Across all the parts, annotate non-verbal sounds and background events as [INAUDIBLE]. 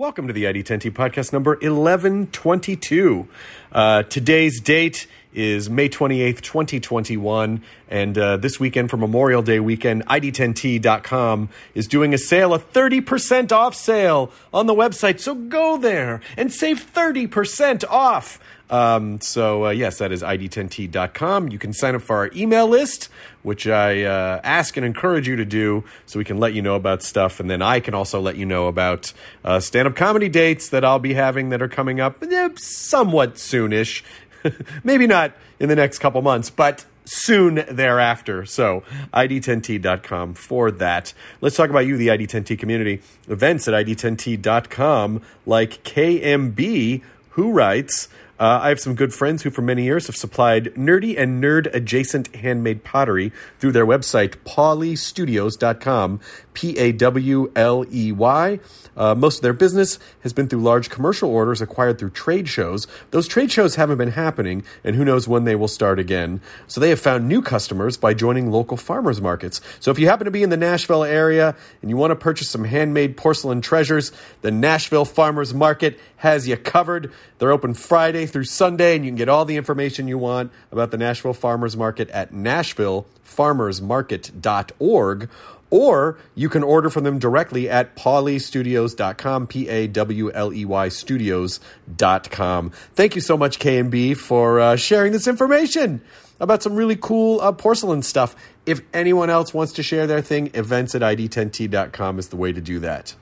Welcome to the ID10T podcast number 1122. Uh, today's date is May 28th, 2021. And uh, this weekend for Memorial Day weekend, ID10T.com is doing a sale, a 30% off sale on the website. So go there and save 30% off. Um, so, uh, yes, that is ID10T.com. You can sign up for our email list, which I uh, ask and encourage you to do so we can let you know about stuff. And then I can also let you know about uh, stand up comedy dates that I'll be having that are coming up eh, somewhat soonish. [LAUGHS] Maybe not in the next couple months, but soon thereafter. So, ID10T.com for that. Let's talk about you, the ID10T community. Events at ID10T.com, like KMB, who writes, uh, I have some good friends who, for many years, have supplied nerdy and nerd adjacent handmade pottery through their website, pawleystudios.com. P A W L E Y. Uh, most of their business has been through large commercial orders acquired through trade shows. Those trade shows haven't been happening, and who knows when they will start again. So they have found new customers by joining local farmers markets. So if you happen to be in the Nashville area and you want to purchase some handmade porcelain treasures, the Nashville Farmers Market has you covered. They're open Friday through Sunday, and you can get all the information you want about the Nashville Farmers Market at nashvillefarmersmarket.org or you can order from them directly at pawleystudios.com, P A W L E Y studios.com. Thank you so much, KMB, for uh, sharing this information about some really cool uh, porcelain stuff. If anyone else wants to share their thing, events at id10t.com is the way to do that.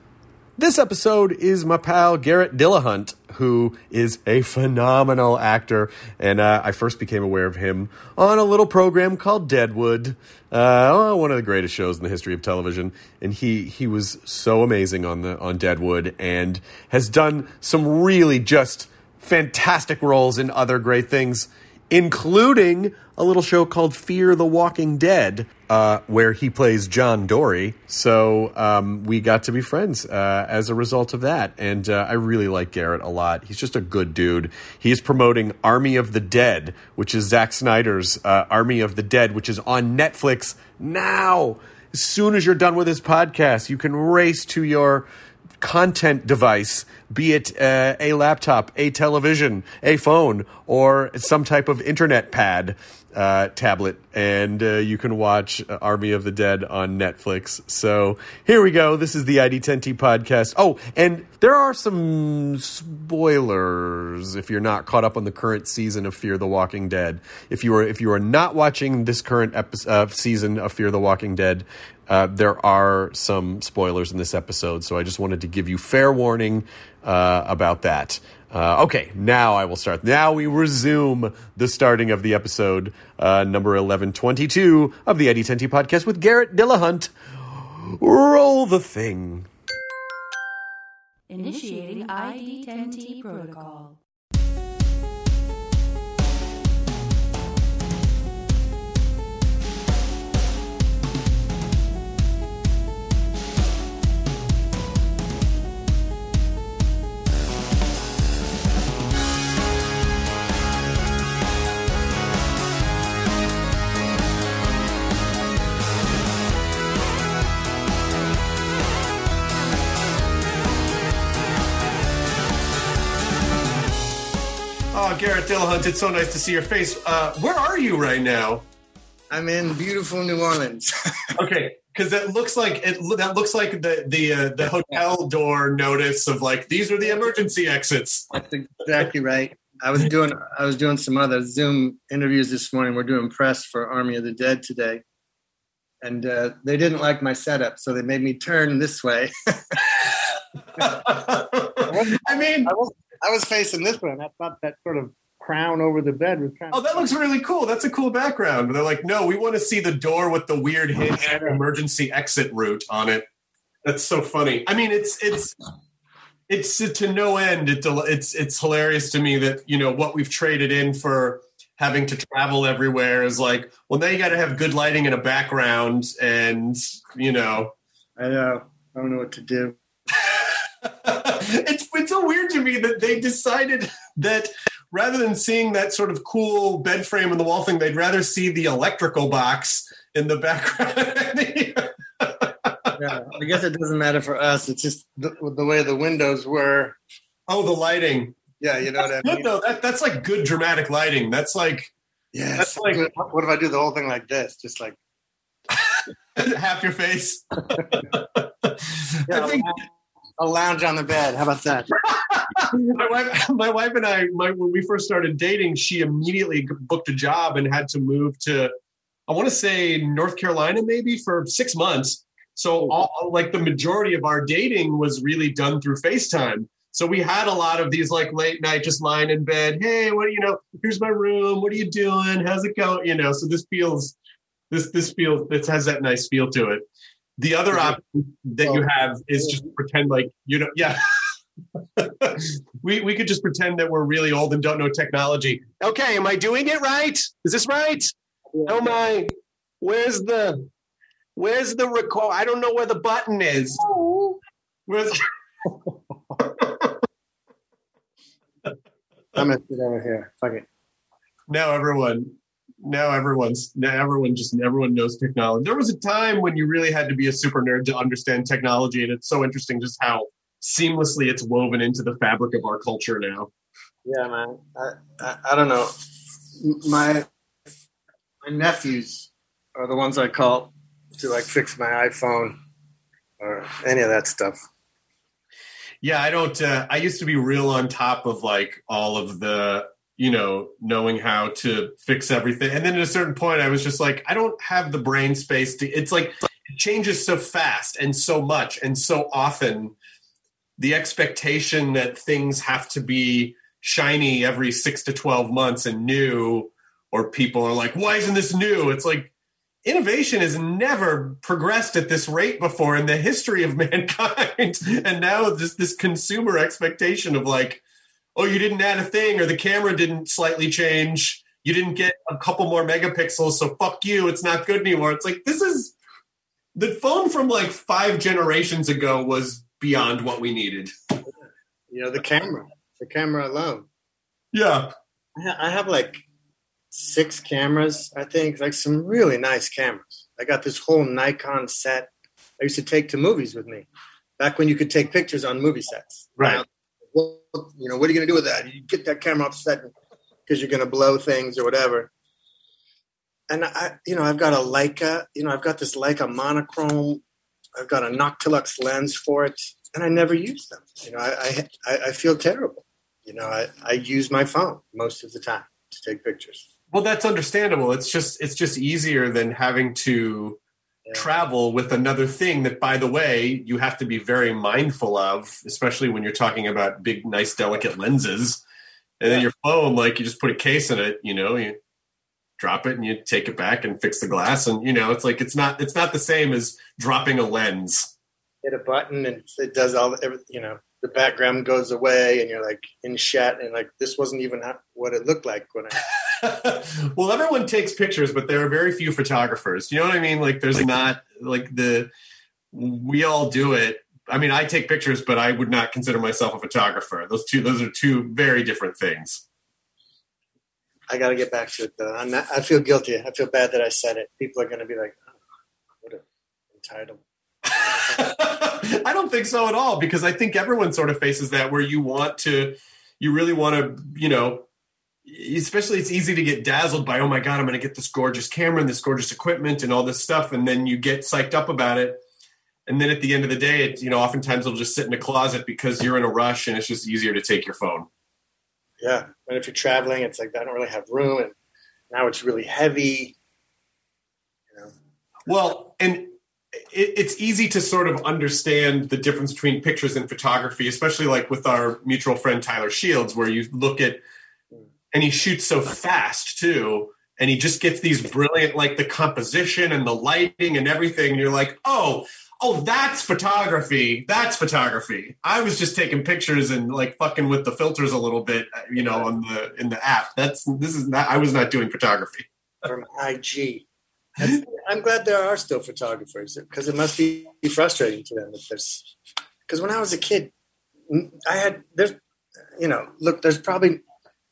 This episode is my pal Garrett Dillahunt, who is a phenomenal actor, and uh, I first became aware of him on a little program called Deadwood, uh, one of the greatest shows in the history of television. And he he was so amazing on the on Deadwood, and has done some really just fantastic roles in other great things, including a little show called Fear the Walking Dead, uh, where he plays John Dorie. So um, we got to be friends uh, as a result of that. And uh, I really like Garrett a lot. He's just a good dude. He's promoting Army of the Dead, which is Zack Snyder's uh, Army of the Dead, which is on Netflix now. As soon as you're done with this podcast, you can race to your content device, be it uh, a laptop, a television, a phone, or some type of internet pad uh, tablet, and uh, you can watch Army of the Dead on Netflix. So here we go. This is the ID10T podcast. Oh, and there are some spoilers if you're not caught up on the current season of Fear the Walking Dead. If you are if you are not watching this current episode, uh, season of Fear the Walking Dead, uh, there are some spoilers in this episode, so I just wanted to give you fair warning uh, about that. Uh, okay, now I will start. Now we resume the starting of the episode uh, number 1122 of the ID10T podcast with Garrett Dillahunt. Roll the thing. Initiating ID10T protocol. Oh, Garrett Dillahunt, it's so nice to see your face. Uh, where are you right now? I'm in beautiful New Orleans. [LAUGHS] Okay, because that looks like it. That looks like the the uh, the hotel door notice of like these are the emergency exits. That's exactly right. I was doing I was doing some other Zoom interviews this morning. We're doing press for Army of the Dead today, and uh, they didn't like my setup, so they made me turn this way. [LAUGHS] [LAUGHS] I mean, I was I was facing this one. I thought that sort of crown over the bed was kind of. oh, that looks really cool. That's a cool background. But they're like, no, we want to see the door with the weird hinge emergency exit route on it. That's so funny. I mean, it's it's it's uh, to no end. It, it's it's hilarious to me that you know what we've traded in for having to travel everywhere is like, well, now you got to have good lighting and a background, and you know, I know. I don't know what to do. It's it's so weird to me that they decided that rather than seeing that sort of cool bed frame in the wall thing, they'd rather see the electrical box in the background. Yeah, I guess it doesn't matter for us. It's just the, the way the windows were. oh, the lighting. Yeah, you know what I Good mean. though. That that's like good dramatic lighting. That's like Yes. That's like- what if I do the whole thing like this? Just like [LAUGHS] half your face. [LAUGHS] Yeah, I think a lounge on the bed. How about that? my wife, my wife and I, my, when we first started dating, she immediately booked a job and had to move to, I want to say North Carolina, maybe for six months. So, all, like the majority of our dating was really done through FaceTime. So we had a lot of these like late night, just lying in bed. Hey, what do you know? Here's my room. What are you doing? How's it going? You know. So this feels, this this feels, this has that nice feel to it. The other Yeah. option that you oh. have is just pretend like you know, yeah. [LAUGHS] we we could just pretend that we're really old and don't know technology. Okay, am I doing it right? Is this right? Oh my, where's the where's the record? I don't know where the button is. Where's I'm gonna sit over here. Fuck it. now everyone now everyone's now everyone just everyone knows technology. There was a time when you really had to be a super nerd to understand technology, and it's so interesting just how seamlessly it's woven into the fabric of our culture now. Yeah, man. I, I, I don't know. My my nephews are the ones I call to like fix my iPhone or any of that stuff. Yeah, I don't. Uh, I used to be real on top of like all of the, you know, knowing how to fix everything. And then at a certain point, I was just like, I don't have the brain space to. It's like it changes so fast and so much and so often. The expectation that things have to be shiny every six to twelve months and new, or people are like, why isn't this new? It's like innovation has never progressed at this rate before in the history of [LAUGHS] mankind and now just this consumer expectation of like oh you didn't add a thing or the camera didn't slightly change you didn't get a couple more megapixels so fuck you it's not good anymore it's like this is the phone from like five generations ago was beyond what we needed You know, the camera, the camera alone. yeah I I have like six cameras, I think, like some really nice cameras. I got this whole Nikon set I used to take to movies with me back when you could take pictures on movie sets. Right. Well, you know, what are you going to do with that? You get that camera off set because you're going to blow things or whatever. And I, you know, I've got a Leica, you know, I've got this Leica monochrome. I've got a Noctilux lens for it, and I never use them. You know, I, I, I feel terrible. You know, I, I use my phone most of the time to take pictures. well that's understandable it's just it's just easier than having to. Travel with another thing that by the way you have to be very mindful of especially when you're talking about big nice delicate lenses. And then your phone like you just put a case in it you know you drop it and you take it back and fix the glass. And you know it's like it's not it's not the same as dropping a lens. Hit a button and it does all the, you know, the background goes away and you're like in shot and like this wasn't even what it looked like when I. [LAUGHS] well everyone takes pictures but there are very few photographers you know what i mean like there's not like the we all do it i mean i take pictures but i would not consider myself a photographer those two those are two very different things I got to get back to it though. I'm not, I feel guilty. I feel bad that I said it. People are going to be like, oh, what a entitled. [LAUGHS] i don't think so at all because i think everyone sort of faces that where you want to you really want to you know especially it's easy to get dazzled by oh my god i'm going to get this gorgeous camera and this gorgeous equipment and all this stuff and then you get psyched up about it. And then at the end of the day it you know oftentimes it'll just sit in a closet because you're in a rush and it's just easier to take your phone. Yeah, and if you're traveling, it's like I don't really have room, and now it's really heavy. You know, Well, and it, it's easy to sort of understand the difference between pictures and photography, especially like with our mutual friend Tyler Shields, where you look at and he shoots so fast too, and he just gets these brilliant like the composition and the lighting and everything. And you're like, oh, oh, that's photography. That's photography. I was just taking pictures and like fucking with the filters a little bit, uh, you know, on the in the app. That's this is not. I was not doing photography. from IG. I'm glad there are still photographers because it must be frustrating to them if there's. Because when I was a kid, I had there's, you know, look, there's probably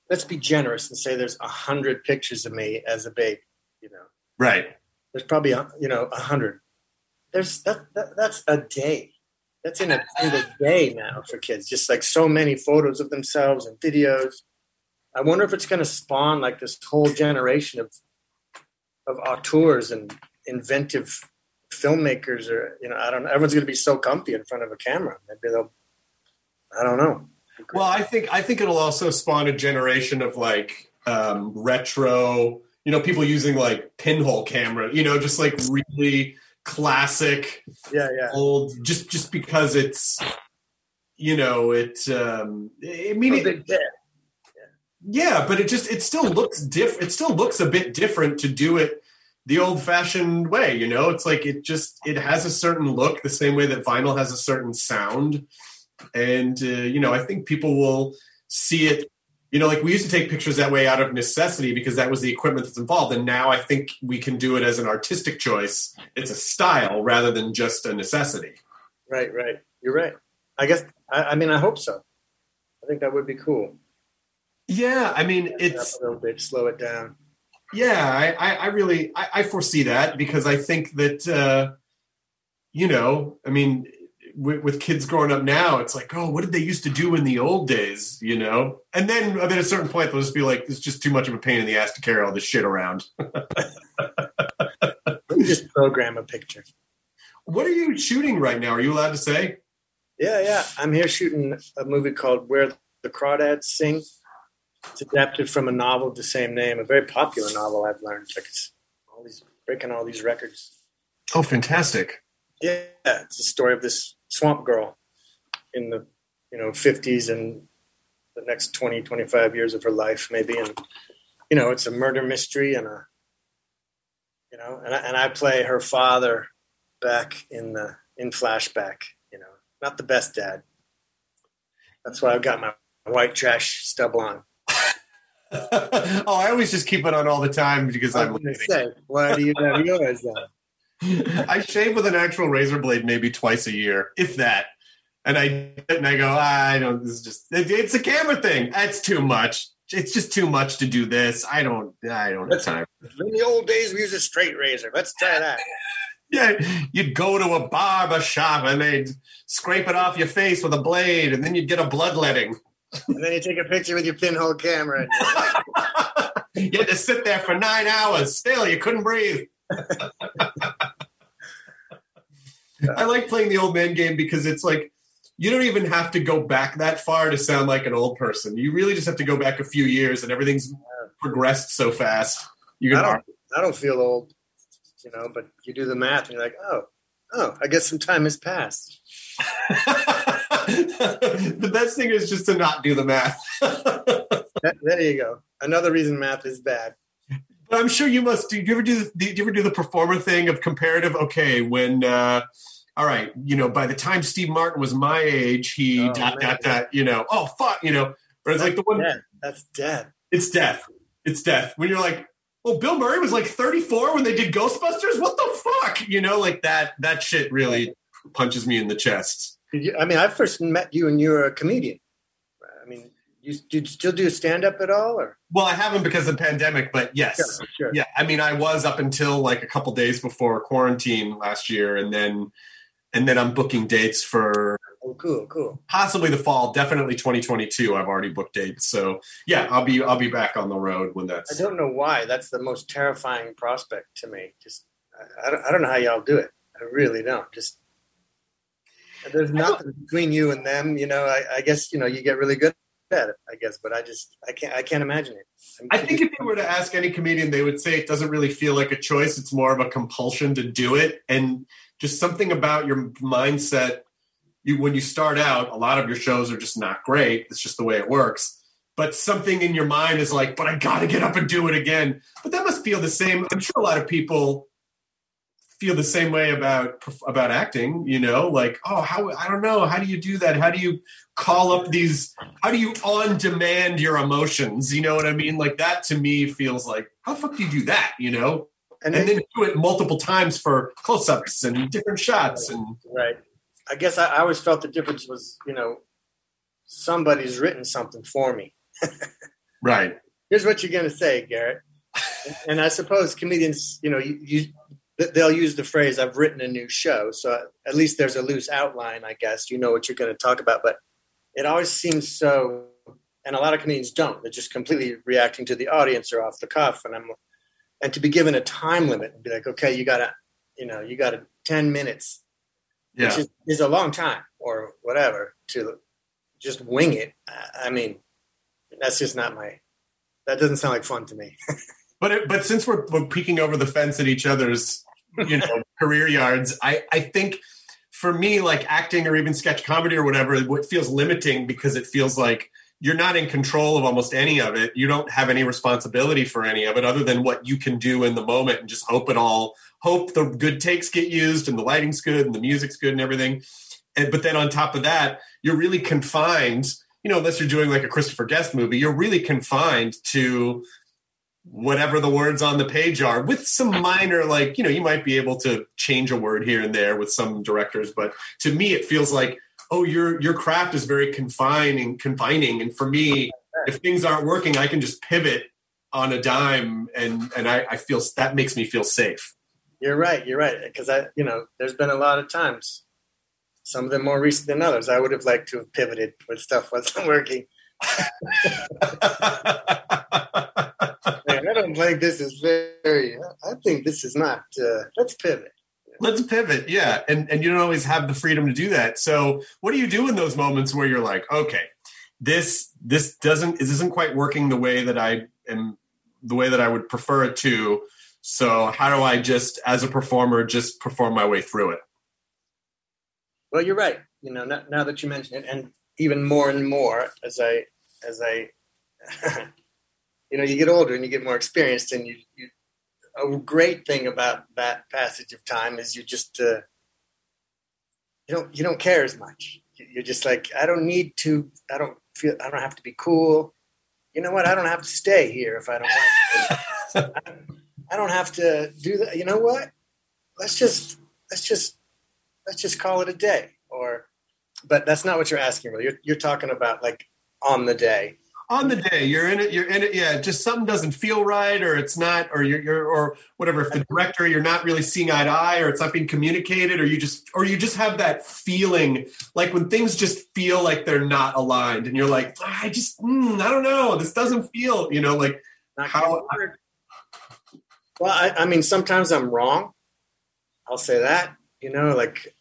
let's be generous and say there's a hundred pictures of me as a baby. You know, Right. there's probably you know a hundred. There's that, that that's a day. That's in a single day now for kids. Just like so many photos of themselves and videos. I wonder if it's going to spawn like this whole generation of of auteurs and inventive filmmakers, or you know, I don't know. Everyone's going to be so comfy in front of a camera. Maybe they'll. I don't know. Well, I think I think it'll also spawn a generation of like um, retro, you know, people using like pinhole camera, you know, just like really classic Yeah, yeah. old, just just because it's, you know, it. Um, I mean, it. Yeah, but it just it still looks diff. It still looks a bit different to do it the old-fashioned way. You know, it's like it just it has a certain look, the same way that vinyl has a certain sound, and uh, you know, I think people will see it. You know, like we used to take pictures that way out of necessity because that was the equipment that's involved, and now I think we can do it as an artistic choice. It's a style rather than just a necessity. Right, right. You're right. I guess. I, I mean, I hope so. I think that would be cool. Yeah, I mean, it's a little bit, slow it down. yeah i i, I really I, I foresee that because i think that uh you know i mean with, with kids growing up now it's like oh what did they used to do in the old days you know and then I mean, at a certain point they'll just be like it's just too much of a pain in the ass to carry all this shit around [LAUGHS] Let me just program a picture. what are you shooting right now are you allowed to say Yeah, yeah. I'm here shooting a movie called Where the Crawdads Sing. It's adapted from a novel of the same name, a very popular novel. I've learned like it's all these breaking all these records. oh fantastic Yeah, it's the story of this swamp girl in the you know 50s and the next 20, 25 years of her life, maybe. And you know, it's a murder mystery and a you know, and I, and I play her father back in the in flashback. You know, not the best dad. That's why I've got my white trash stubble on. [LAUGHS] oh i always just keep it on all the time because i'm gonna say, why do you have yours then? I shave with an actual razor blade maybe twice a year, if that. And I and I go, ah, I don't. This is just it, it's a camera thing. That's too much. It's just too much to do this. I don't. I don't have time. In the old days, we used a straight razor. Let's try that. [LAUGHS] Yeah, you'd go to a barber shop and they'd scrape it off your face with a blade, and then you'd get a bloodletting. And then you take a picture with your pinhole camera. And you're [LAUGHS] had to sit there for nine hours. Still, you couldn't breathe. I like playing the old man game because it's like you don't even have to go back that far to sound like an old person. You really just have to go back a few years, and everything's progressed so fast. You I don't, I don't feel old, you know, but you do the math and you're like, oh, oh, I guess some time has passed. [LAUGHS] [LAUGHS] the best thing is just to not do the math. [LAUGHS] There you go. Another reason math is bad. But I'm sure you must. Do you ever do? Do you ever do the performer thing of comparative? Okay, when uh, all right, you know, by the time Steve Martin was my age, he Oh, dot man. dot dot. You know, oh fuck, you know. Whereas like the one, Dead. That's dead. it's death. It's death. When you're like, well, Bill Murray was like 34 when they did Ghostbusters. What the fuck? You know, like that. That shit really punches me in the chest. I mean, I first met you and you were a comedian. I mean, you, do you still do stand up at all? Or Well, I haven't because of the pandemic, but yes. Sure, sure. Yeah, I mean, I was up until like a couple days before quarantine last year, and then and then I'm booking dates for Oh, cool, cool. possibly the fall, definitely 2022. I've already booked dates, so yeah, I'll be I'll be back on the road when that's. I don't know why. That's the most terrifying prospect to me. Just, I, I, don't, I don't know how y'all do it. I really don't. Just, there's nothing between you and them. You know, I, I guess you know you get really good at it. I guess, but I just, I can't, I can't imagine it. I think if you were to ask any comedian, they would say it doesn't really feel like a choice. It's more of a compulsion to do it, and just something about your mindset. You when you start out, a lot of your shows are just not great. It's just the way it works. But something in your mind is like, but I got to get up and do it again. But that must feel the same. I'm sure a lot of people feel the same way about about acting. You know, like, oh, how I don't know, how do you do that? How do you call up these? How do you on demand your emotions? You know what I mean? Like that to me feels like, how the fuck do you do that? You know, and, and then, do it multiple times for close ups and different shots and right. I guess I, I always felt the difference was, you know, somebody's written something for me. right. Here's what you're going to say, Garrett. and I suppose comedians, you know, you, you they'll use the phrase "I've written a new show," so at least there's a loose outline. I guess you know what you're going to talk about, but it always seems so. And a lot of comedians don't; they're just completely reacting to the audience or off the cuff. And I'm, and to be given a time limit and be like, okay, you got to, you know, you got to ten minutes, Yeah. which is, is a long time or whatever to just wing it. I- I mean, that's just not my. That doesn't sound like fun to me. [LAUGHS] But it, but since we're, we're peeking over the fence at each other's you know career yards, I I think for me like acting or even sketch comedy or whatever, it feels limiting because it feels like you're not in control of almost any of it. You don't have any responsibility for any of it other than what you can do in the moment and just hope it all hope the good takes get used and the lighting's good and the music's good and everything. And but then on top of that, you're really confined, you know, unless you're doing like a Christopher Guest movie, you're really confined to whatever the words on the page are with some minor like you know you might be able to change a word here and there with some directors but to me it feels like oh your your craft is very confining confining and for me if things aren't working i can just pivot on a dime and and i, I feel that makes me feel safe You're right. You're right. Because I, you know, there's been a lot of times, some of them more recent than others. I would have liked to have pivoted when stuff wasn't working. [LAUGHS] Man, I this is very. I think this is not. Uh, let's pivot. let's pivot yeah and and you don't always have the freedom to do that so what do you do in those moments where you're like okay this this doesn't this isn't quite working the way that i am the way that i would prefer it to so how do i just as a performer just perform my way through it Well, you're right. You know, now, now that you mention it, and even more and more as I as I, [LAUGHS] you know, you get older and you get more experienced, and you, you a great thing about that passage of time is you just uh, you don't you don't care as much. You- You're just like I don't need to. I don't feel. I don't have to be cool. You know what? I don't have to stay here if I don't want. to. [LAUGHS] I don't have to do that. You know what? Let's just let's just let's just call it a day. Or, but that's not what you're asking. Really, you're you're talking about like on the day. On the day you're in it you're in it yeah just something doesn't feel right or it's not or you're, you're or whatever if the director you're not really seeing eye to eye or it's not being communicated or you just or you just have that feeling like when things just feel like they're not aligned and you're like "Ah, i just mm, i don't know this doesn't feel you know like Not How- well, I, I mean, sometimes I'm wrong. I'll say that. You know, like,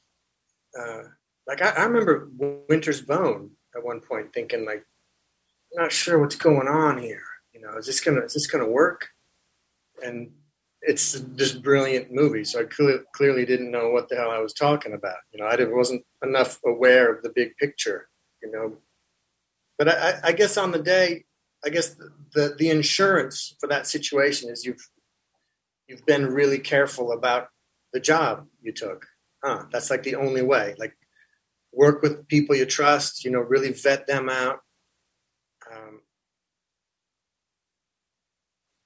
uh, like I, I remember Winter's Bone at one point thinking like, I'm not sure what's going on here. You know, is this gonna is this gonna work? And it's this brilliant movie, so I clearly, clearly didn't know what the hell I was talking about. You know, I wasn't enough aware of the big picture. You know, but I, I- I guess on the day, I guess the, the the insurance for that situation is you've you've been really careful about the job you took. Huh? That's like the only way. Like work with people you trust. You know, really vet them out. Um,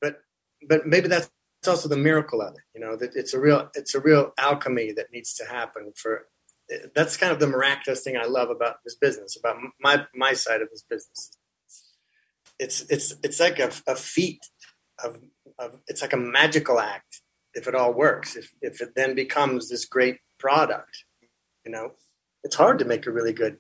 but but maybe that's also the miracle of it. You know, that it's a real it's a real alchemy that needs to happen for. That's kind of the miraculous thing I love about this business, about my my side of this business. It's it's it's like a, a feat of of it's like a magical act if it all works if if it then becomes this great product you know it's hard to make a really good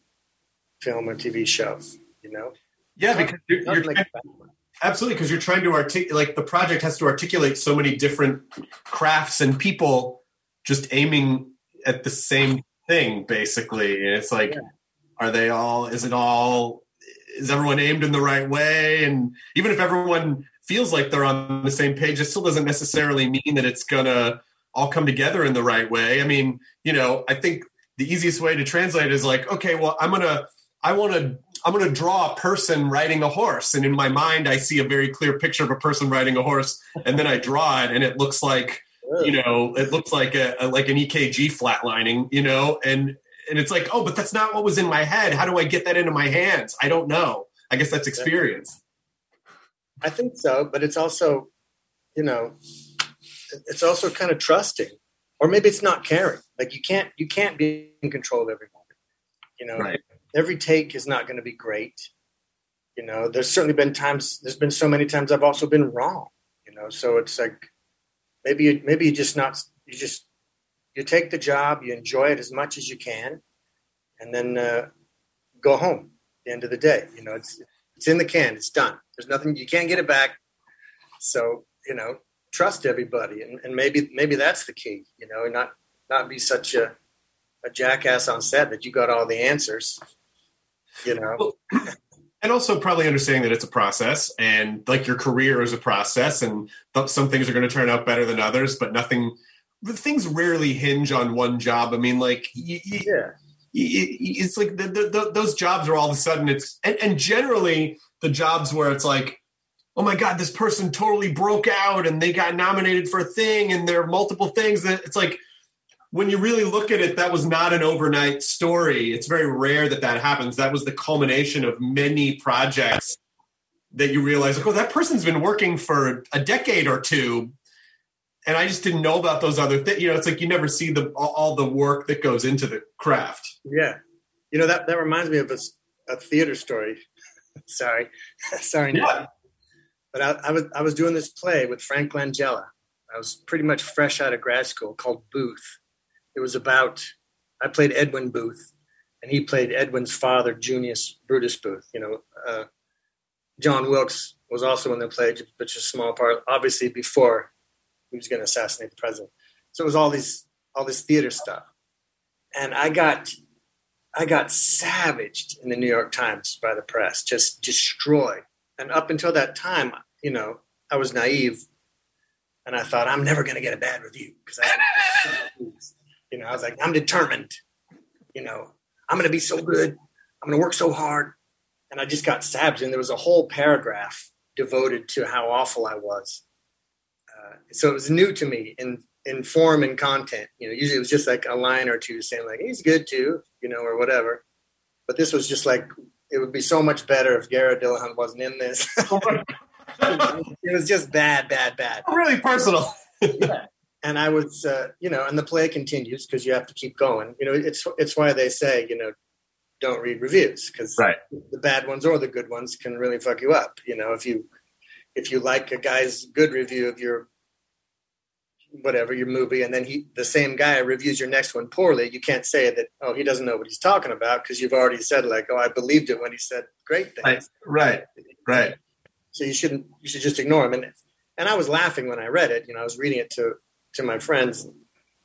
film or TV show. You know, Yeah, because you're, you're to trying- a bad one. absolutely because you're trying to articulate. Like the project has to articulate so many different crafts and people just aiming at the same thing, basically. And it's like, Yeah. are they all? Is it all? Is everyone aimed in the right way? And even if everyone feels like they're on the same page, it still doesn't necessarily mean that it's gonna all come together in the right way. I mean, you know, I think the easiest way to translate is like, okay, well, I'm gonna, I want to, I'm gonna draw a person riding a horse, and in my mind, I see a very clear picture of a person riding a horse, and then I draw it, and it looks like, you know, it looks like a, a like an EKG flatlining, you know, and and it's like, oh, but that's not what was in my head. How do I get that into my hands? I don't know. I guess that's experience. I think so, but it's also, you know, it's also kind of trusting, or maybe it's not caring. Like you can't you can't be in control of every moment. You know, Right. Every take is not going to be great. You know, there's certainly been times. There's been so many times I've also been wrong. You know, so it's like maybe you, maybe you just not you just you take the job, you enjoy it as much as you can, and then uh, go home. At the end of the day, you know, it's it's in the can. It's done. There's nothing you can't get it back. So you know, trust everybody, and, and maybe maybe that's the key. You know, and not not be such a a jackass on set that you got all the answers. You know, [CLEARS THROAT] and also probably understanding that it's a process and like your career is a process and th- some things are going to turn out better than others but nothing things rarely hinge on one job. I mean like y- y- yeah, it's like the, the, the, those jobs are all of a sudden it's and, and generally the jobs where it's like oh my god this person totally broke out and they got nominated for a thing and there are multiple things that it's like when you really look at it that was not an overnight story it's very rare that that happens that was the culmination of many projects that you realize like oh that person's been working for a decade or two and i just didn't know about those other things you know it's like you never see the all, the work that goes into the craft yeah. You know that that reminds me of a theater story. [LAUGHS] sorry, [LAUGHS] sorry. Yeah. But I, I was I was doing this play with Frank Langella. I was pretty much fresh out of grad school called Booth. It was about I played Edwin Booth, and he played Edwin's father, Junius Brutus Booth. You know, uh, John Wilkes was also in the play, but just a small part. Obviously, before he was going to assassinate the president. So it was all these all this theater stuff, and I got I got savaged in the New York Times by the press, just destroyed. And up until that time, you know, I was naive, and I thought I'm never going to get a bad review because I, [LAUGHS] you know, I was like, I'm determined. You know, I'm going to be so good. I'm going to work so hard, and I just got savaged. And there was a whole paragraph devoted to how awful I was. Uh, so it was new to me in in form and content. You know, usually it was just like a line or two saying like he's good too, you know, or whatever. But this was just like it would be so much better if Garrett Dillahunt wasn't in this. [LAUGHS] it was just bad, bad, bad. really personal And I was, uh, you know, and the play continues because you have to keep going. You know, it's it's why they say, you know, don't read reviews because Right. the bad ones or the good ones can really fuck you up. You know, if you if you like a guy's good review of your whatever your movie, and then he the same guy reviews your next one poorly, you can't say that oh he doesn't know what he's talking about because you've already said like oh I believed it when he said great things. right right right So you shouldn't you should just ignore him. And and I was laughing when I read it. You know, I was reading it to to my friends,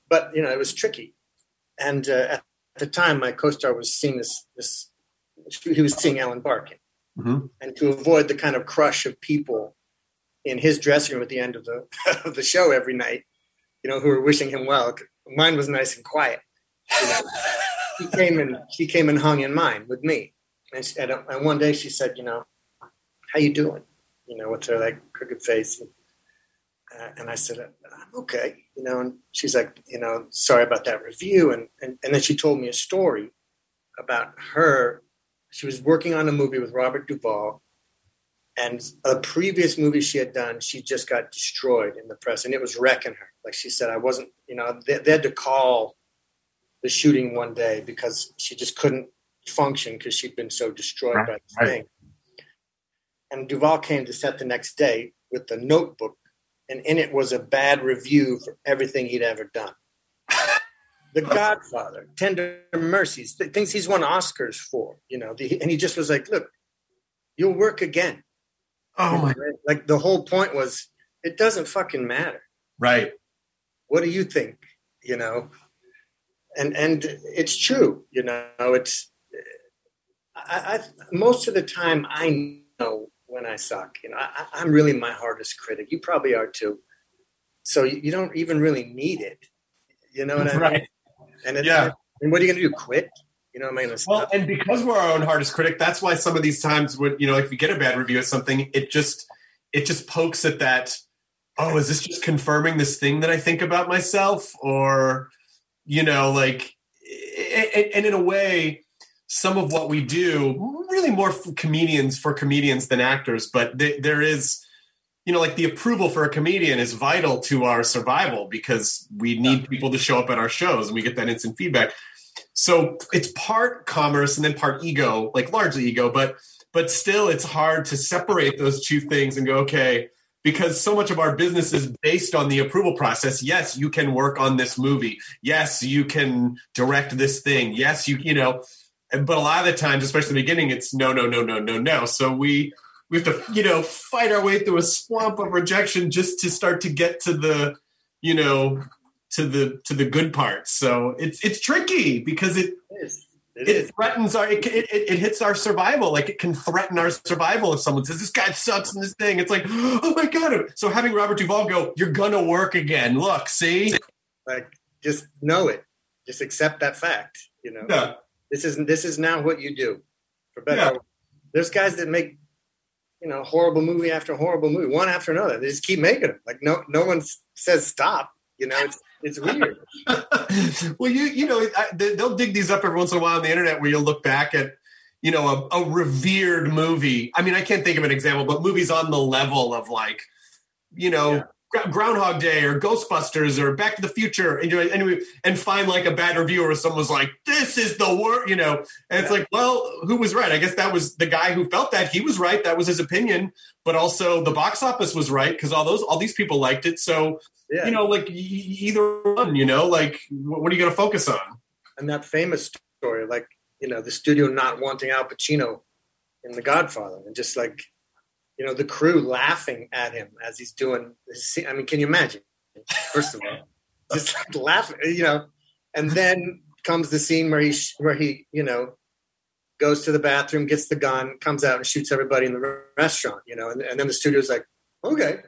but you know it was tricky. And uh, at the time, my co-star was seeing this this he was seeing Ellen Barkin, Mhm. and to avoid the kind of crush of people in his dressing room at the end of the [LAUGHS] of the show every night, you know, who were wishing him well. Mine was nice and quiet. You know, he came and she came and hung in mine with me, and, she, and, and one day she said, you know, how you doing? You know, with her like crooked face. And, uh, and I said, I'm okay. You know, and she's like, you know, sorry about that review. And, and, and then she told me a story about her. She was working on a movie with Robert Duvall. And a previous movie she had done, she just got destroyed in the press, and it was wrecking her. Like she said, I wasn't, you know, they, they had to call the shooting one day because she just couldn't function because she'd been so destroyed Right, by the right. thing. And Duvall came to set the next day with the notebook, and in it was a bad review for everything he'd ever done. The [LAUGHS] Godfather, Tender Mercies, th- things he's won Oscars for, you know. The, and he just was like, "Look, you'll work again." Oh my Like the whole point was, it doesn't fucking matter. right. What do you think? You know, and and it's true. You know, it's I, I most of the time I know when I suck. You know, I, I'm really my hardest critic. You probably are too. So you, you don't even really need it. You know what I [LAUGHS] mean? Right. And it, Yeah. And what are you going to do? Quit? You know, am I going to Well, and because we're our own hardest critic, that's why some of these times when you know, if we get a bad review of something, it just it just pokes at that. Oh, is this just confirming this thing that I think about myself, or you know, like, and in a way, some of what we do really more for comedians for comedians than actors, but th- there is. You know, like the approval for a comedian is vital to our survival because we need people to show up at our shows and we get that instant feedback. So it's part commerce and then part ego like largely ego but but still it's hard to separate those two things and go okay because so much of our business is based on the approval process. Yes you can work on this movie. Yes you can direct this thing. Yes you you know but a lot of the times especially in the beginning it's no no no no no no so we we have to you know fight our way through a swamp of rejection just to start to get to the you know to the to the good parts so it's it's tricky because it It is. It it is. threatens our it, it, it hits our survival like it can threaten our survival if someone says this guy sucks in this thing it's like oh my god so having robert duvall go you're gonna work again look see Like, just know it. Just accept that fact. You know, yeah this is this is now what you do. For better. Yeah. There's guys that make, you know, horrible movie after horrible movie, one after another. They just keep making them. Like no no one says stop. You know, it's it's weird. [LAUGHS] well you you know I, they- they'll dig these up every once in a while on the internet where you'll look back at you know a, a revered movie i mean i can't think of an example but movies on the level of like you know Gr- groundhog day or ghostbusters or back to the future and, you anyway and find like a bad review or someone's like this is the worst you know? And it's like well who was right? I guess that was the guy who felt that he was right that was his opinion but also the box office was right because all those all these people liked it. So Yeah. you know like either one you know? Like what are you going to focus on? And that famous story, like you know, the studio not wanting Al Pacino in The Godfather, and just like you know, the crew laughing at him as he's doing. This scene. I mean, can you imagine? First of all, [LAUGHS] just like laughing, you know, and then comes the scene where he where he you know goes to the bathroom, gets the gun, comes out and shoots everybody in the restaurant, you know, and, and then the studio's like, okay,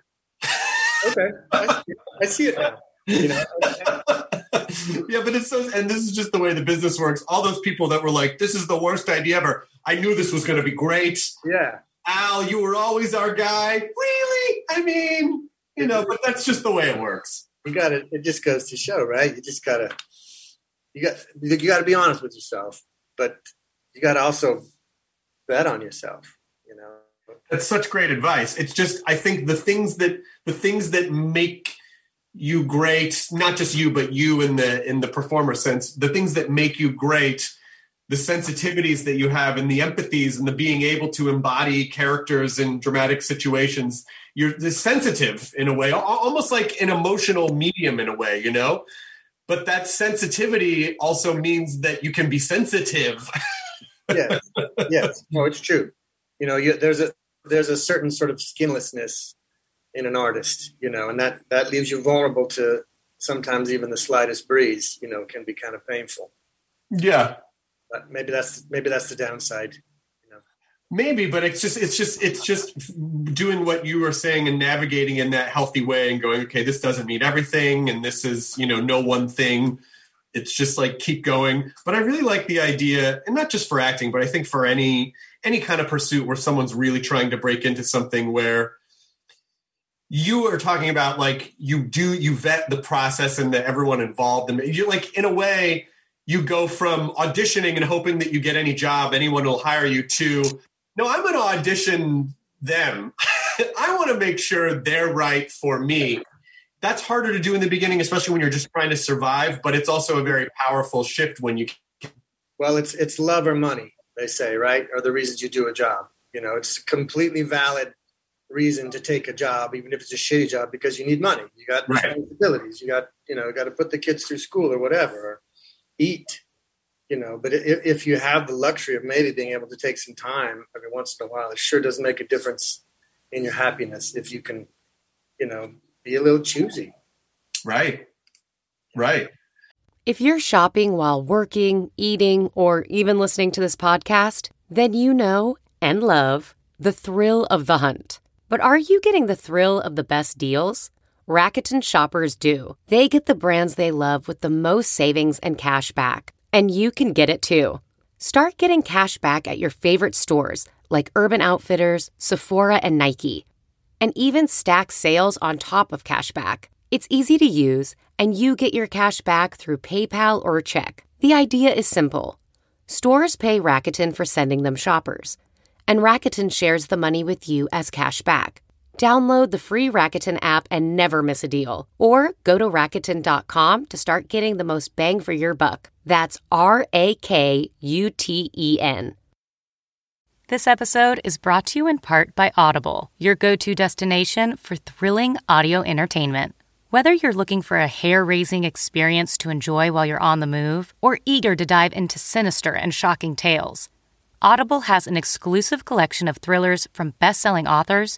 [LAUGHS] okay, I see, I see it now, you know. [LAUGHS] yeah, but it's so, and this is just the way the business works. All those people that were like, "This is the worst idea ever." I knew this was going to be great. Yeah. Al, you were always our guy. Really? I mean, you know, but that's just the way it works. you got to it just goes to show right you just gotta you got you got to be honest with yourself but you got to also bet on yourself you know That's such great advice. It's just I think the things that the things that make you great, not just you, but you in the in the performer sense, the things that make you great, the sensitivities that you have and the empathies and the being able to embody characters in dramatic situations. You're the sensitive in a way, almost like an emotional medium in a way, you know? But that sensitivity also means that you can be sensitive. [LAUGHS] yes yes no it's true you know you, there's a there's a certain sort of skinlessness in an artist you know and that that leaves you vulnerable to sometimes even the slightest breeze you know can be kind of painful yeah. But maybe that's maybe that's the downside You know. Maybe, but it's just it's just it's just doing what you were saying and navigating in that healthy way and going, okay, this doesn't mean everything, and this is you know no one thing. It's just like keep going. But I really like the idea, and not just for acting, but I think for any any kind of pursuit where someone's really trying to break into something where you are talking about like you do you vet the process and the everyone involved and you're like in a way you go from auditioning and hoping that you get any job anyone will hire you to no i'm going to audition them. [LAUGHS] I want to make sure they're right for me. That's harder to do in the beginning especially when you're just trying to survive but it's also a very powerful shift when you well it's it's love or money they say right are the reasons you do a job. You know it's a completely valid reason to take a job even if it's a shitty job because you need money. You got Right. responsibilities. You got you know got to put the kids through school or whatever eat, you know. But if, if you have the luxury of maybe being able to take some time every once in a while, it sure does make a difference in your happiness if you can, you know, be a little choosy. Right. Right. If you're shopping while working, eating, or even listening to this podcast, then you know and love the thrill of the hunt. But are you getting the thrill of the best deals? Rakuten shoppers do. They get the brands they love with the most savings and cash back. And you can get it too. Start getting cash back at your favorite stores like Urban Outfitters, Sephora, and Nike. And even stack sales on top of cash back. It's easy to use, and you get your cash back through PayPal or check. The idea is simple. Stores pay Rakuten for sending them shoppers, and Rakuten shares the money with you as cash back. Download the free Rakuten app and never miss a deal. Or go to Rakuten.com to start getting the most bang for your buck. That's R A K U T E N. This episode is brought to you in part by Audible, your go to destination for thrilling audio entertainment. Whether you're looking for a hair raising experience to enjoy while you're on the move or eager to dive into sinister and shocking tales, Audible has an exclusive collection of thrillers from best selling authors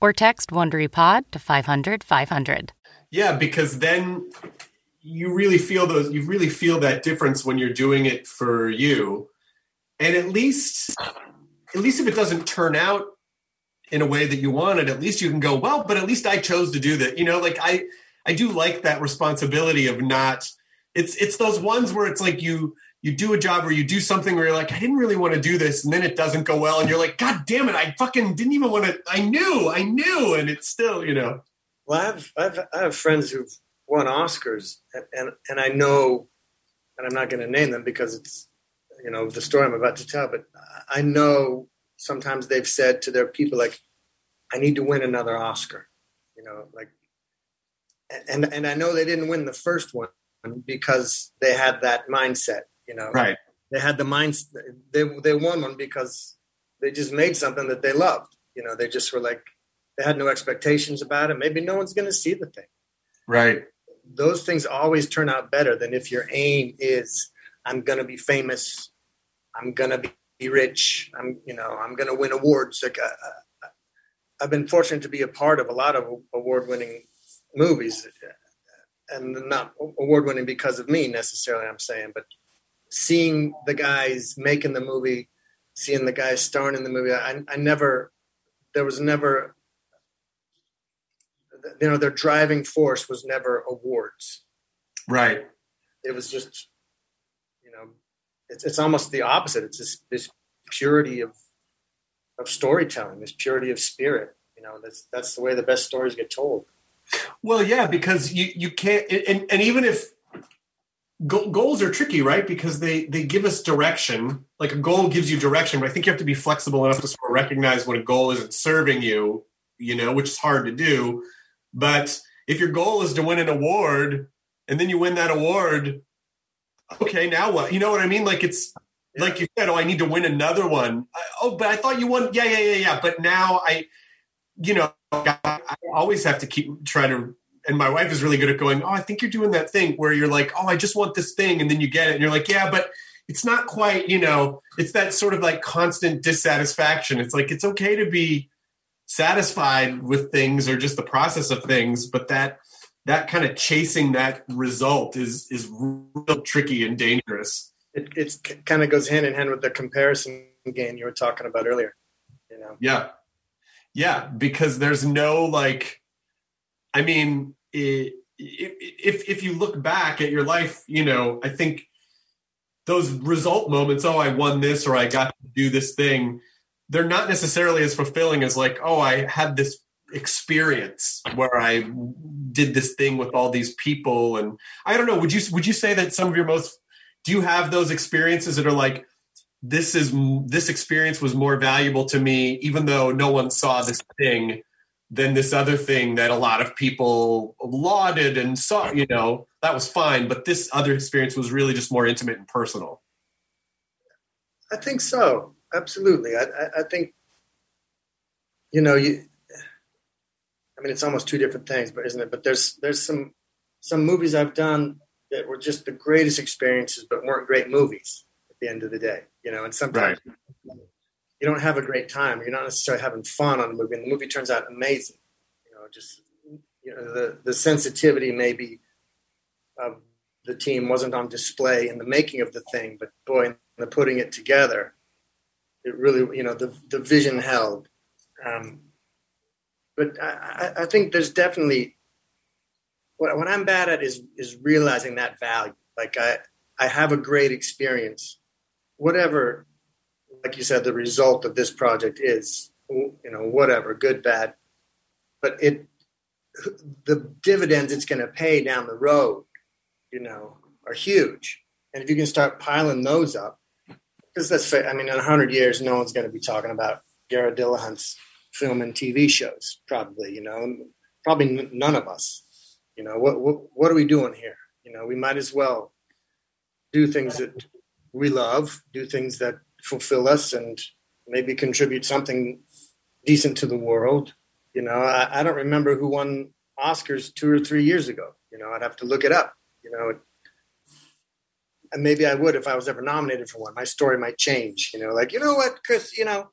or text WonderyPod to 500 500. Yeah, because then you really feel those you really feel that difference when you're doing it for you. And at least at least if it doesn't turn out in a way that you wanted, at least you can go, well, but at least I chose to do that. You know, like I I do like that responsibility of not it's it's those ones where it's like you you do a job or you do something where you're like, I didn't really want to do this, and then it doesn't go well, and you're like, God damn it, I fucking didn't even want to. I knew, I knew, and it's still, you know. Well, I have I have, I have friends who've won Oscars, and, and and I know, and I'm not going to name them because it's you know the story I'm about to tell, but I know sometimes they've said to their people like, I need to win another Oscar, you know, like, and and I know they didn't win the first one because they had that mindset you know, right? They had the mind. They they won one because they just made something that they loved. You know, they just were like they had no expectations about it. Maybe no one's going to see the thing. Right. Those things always turn out better than if your aim is I'm going to be famous, I'm going to be rich, I'm you know I'm going to win awards. Like uh, I've been fortunate to be a part of a lot of award-winning movies, and not award-winning because of me necessarily. I'm saying, but seeing the guys making the movie, seeing the guys starring in the movie, I, I never, there was never, you know, their driving force was never awards. Right. It was just, you know, it's, it's almost the opposite. It's this, this purity of, of storytelling, this purity of spirit. You know, that's, that's the way the best stories get told. Well, yeah, because you, you can't, and, and even if, goals are tricky, right? Because they they give us direction. Like a goal gives you direction, but I think you have to be flexible enough to sort of recognize when a goal isn't serving you. You know, which is hard to do. But if your goal is to win an award and then you win that award, okay, now what? You know what I mean? Like it's yeah. like you said, oh, I need to win another one. I, oh, but I thought you won. Yeah, yeah, yeah, yeah. But now I, you know, I always have to keep try to and my wife is really good at going, "Oh, I think you're doing that thing where you're like, "Oh, I just want this thing," and then you get it, and you're like, "Yeah, but it's not quite, you know, it's that sort of like constant dissatisfaction. It's like it's okay to be satisfied with things or just the process of things, but that that kind of chasing that result is is real tricky and dangerous. It it's, kind of goes hand in hand with the comparison game you were talking about earlier. You know. Yeah. Yeah, because there's no like I mean, if if you look back at your life, you know, I think those result moments, oh, I won this or I got to do this thing, they're not necessarily as fulfilling as like, oh, I had this experience where I did this thing with all these people. And I don't know, would you would you say that some of your most do you have those experiences that are like this is this experience was more valuable to me, even though no one saw this thing, than this other thing that a lot of people lauded and saw. You know, that was fine, but this other experience was really just more intimate and personal. I think so. Absolutely. I, I, I think, you know, you. I mean, it's almost two different things, but isn't it? But there's there's some some movies I've done that were just the greatest experiences, but weren't great movies at the end of the day. You know, and sometimes right. You don't have a great time. You're not necessarily having fun on the movie, and the movie turns out amazing. You know, just you know the the sensitivity maybe of the team wasn't on display in the making of the thing, but boy, in the putting it together, it really you know the the vision held. Um, but I, I think there's definitely what, what I'm bad at is is realizing that value. Like I I have a great experience, whatever, like you said, the result of this project is, you know, whatever, good, bad, but it the dividends it's going to pay down the road, you know, are huge. And if you can start piling those up, because that's, I mean, in hundred years, no one's going to be talking about Garrett Dillahunt's film and TV shows, probably, you know, probably none of us. You know, what, what, what are we doing here? You know, we might as well do things that we love, do things that fulfill us, and maybe contribute something decent to the world. You know, I, I don't remember who won Oscars two or three years ago. You know, I'd have to look it up. You know, and maybe I would if I was ever nominated for one. My story might change. You know, like you know what, Chris. You know,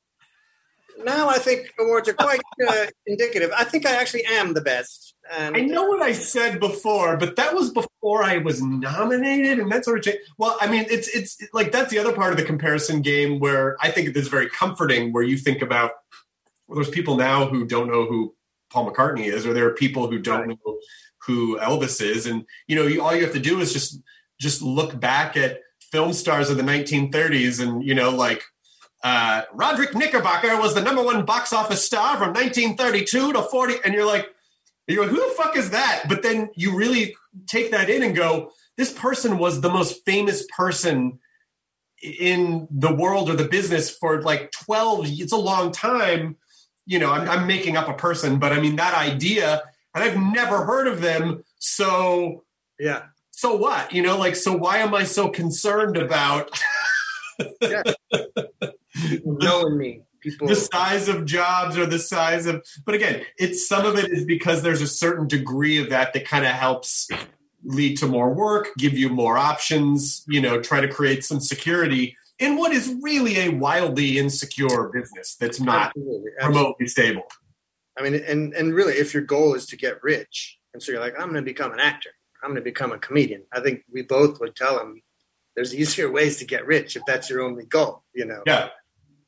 now I think awards are quite uh, indicative. I think I actually am the best. And I know what I said before, but that was before I was nominated, and that sort of changed. Well, I mean, it's it's like that's the other part of the comparison game where I think it is very comforting. Where you think about well, there's people now who don't know who Paul McCartney is, or there are people who don't right. know who Elvis is, and you know, you, all you have to do is just just look back at film stars of the 1930s, and you know, like uh, Roderick Knickerbocker was the number one box office star from 1932 to 40. And you're like, you're like, who the fuck is that? But then you really take that in and go, this person was the most famous person in the world or the business for like 12 it's a long time you know I'm, I'm, making up a person but i mean that idea and i've never heard of them so yeah so what you know like so why am i so concerned about yeah. [LAUGHS] knowing me. People the size of jobs or the size of but again, it's some of it is because there's a certain degree of that that kind of helps lead to more work, give you more options, you know, try to create some security in what is really a wildly insecure business that's not Absolutely. Remotely stable. I mean, and and really, if your goal is to get rich, and so you're like, I'm going to become an actor, I'm going to become a comedian. I think we both would tell them there's easier [LAUGHS] ways to get rich if that's your only goal. You know. Yeah.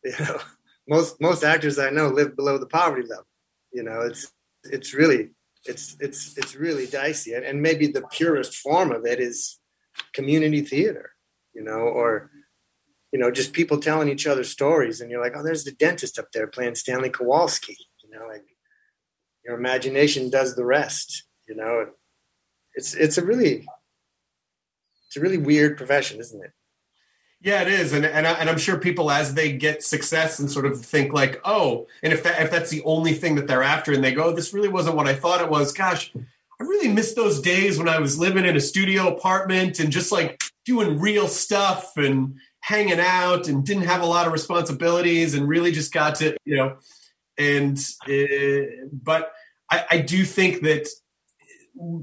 [LAUGHS] You know, most most actors I know live below the poverty level. You know, it's it's really it's it's it's really dicey, and, and maybe the purest form of it is community theater. You know, or you know, just people telling each other stories, and you're like, oh, there's the dentist up there playing Stanley Kowalski. You know, like your imagination does the rest. You know, it's it's a really it's a really weird profession, isn't it? Yeah, it is, and and, I, and I'm sure people as they get success and sort of think like, oh, and if that if that's the only thing that they're after, and they go, this really wasn't what I thought it was. Gosh, I really miss those days when I was living in a studio apartment and just like doing real stuff and hanging out and didn't have a lot of responsibilities and really just got to you know, and uh, but I, I do think that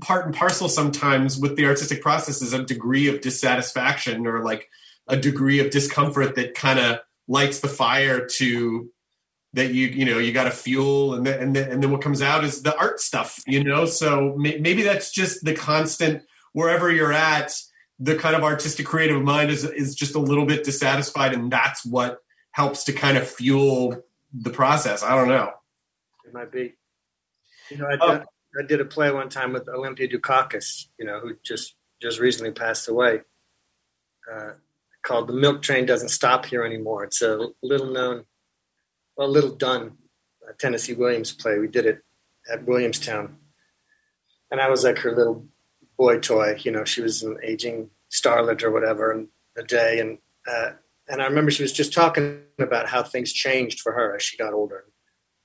part and parcel sometimes with the artistic process is a degree of dissatisfaction or like a degree of discomfort that kind of lights the fire to that you you know you got to fuel and then and then, and then what comes out is the art stuff you know? So may, maybe that's just the constant wherever you're at the kind of artistic creative mind is is just a little bit dissatisfied and that's what helps to kind of fuel the process. I don't know. It might be. You know i, oh. did, I did a play one time with olympia dukakis you know who just just recently passed away. Uh, called "The Milk Train Doesn't Stop Here Anymore." It's a little known, well, little done uh, Tennessee Williams play. We did it at Williamstown, and I was like her little boy toy. You know, she was an aging starlet or whatever in the day, and uh, and I remember she was just talking about how things changed for her as she got older.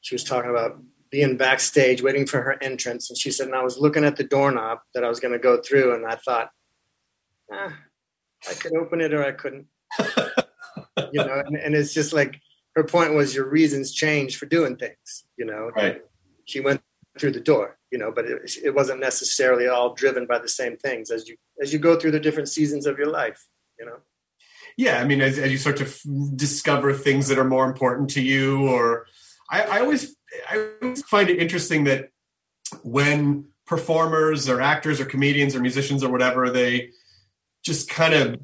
She was talking about being backstage, waiting for her entrance, and she said, and I was looking at the doorknob that I was going to go through, and I thought, ah, I could open it or I couldn't. [LAUGHS] you know, and, and, it's just like her point was your reasons change for doing things. You know, right. she went through the door. You know, but it, it wasn't necessarily all driven by the same things as you as you go through the different seasons of your life. You know yeah, I mean, as, as you start to f- discover things that are more important to you, or I, I always I always find it interesting that when performers or actors or comedians or musicians or whatever they just kind of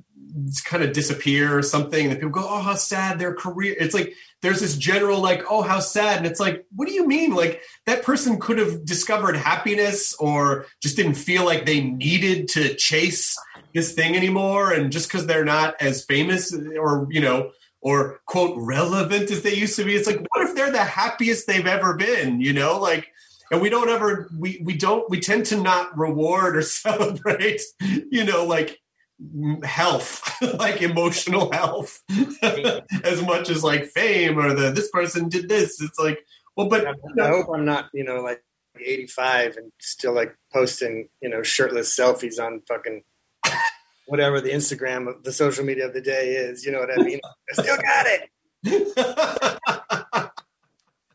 kind of disappear or something. And people go oh how sad their career it's like there's this general like oh how sad and it's like what do you mean? Like that person could have discovered happiness or just didn't feel like they needed to chase this thing anymore. And just because they're not as famous or you know or quote relevant as they used to be it's like what if they're the happiest they've ever been you know? Like and we don't ever we we don't we tend to not reward or [LAUGHS] celebrate you know like health [LAUGHS] like emotional health [LAUGHS] as much as like fame or the this person did this it's like well but i hope i'm not you know like 85 and still like posting you know shirtless selfies on fucking [LAUGHS] whatever the Instagram of the social media of the day is. You know what I mean? I still got it.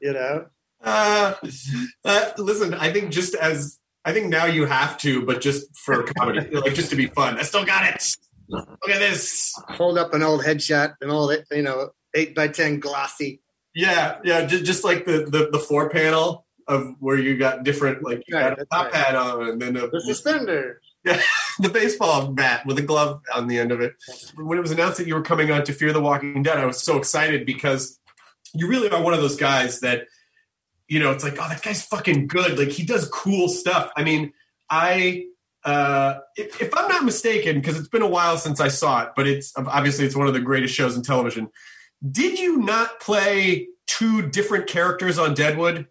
you know. Uh, uh, listen, I think just as I think now you have to, but just for [LAUGHS] comedy, like just to be fun. I still got it. Look at this. Hold up an old headshot, an old you know eight by ten glossy. Yeah, yeah, just, just like the, the the floor panel of where you got different like you right, got a top right. hat on and then a, the suspender. Yeah, [LAUGHS] the baseball bat with a glove on the end of it. When it was announced that you were coming on to Fear the Walking Dead, I was so excited because you really are one of those guys that, you know, it's like, oh, that guy's fucking good. Like he does cool stuff. I mean, I uh, if, if, I'm not mistaken, because it's been a while since I saw it, but it's obviously it's one of the greatest shows in television. Did you not play two different characters on Deadwood?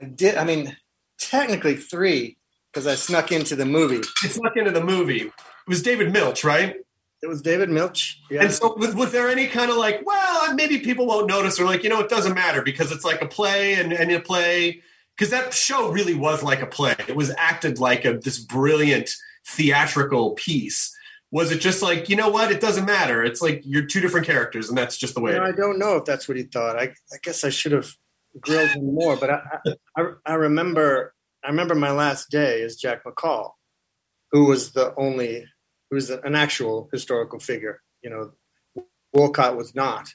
I did. I mean, technically three because I snuck into the movie. You snuck into the movie. It was David Milch, right? It was David Milch. Yeah. And so, was, was, there any kind of like, well, maybe people won't notice, or like, you know, it doesn't matter because it's like a play and, and you play? Because that show really was like a play. It was acted like a this brilliant theatrical piece. Was it just like, you know what? It doesn't matter. It's like you're two different characters, and that's just the way. You know, I don't know if that's what he thought. I, I guess I should have grilled him more, but I, I, I remember I remember my last day as Jack McCall, who was the only, who was an actual historical figure. You know, Wolcott was not,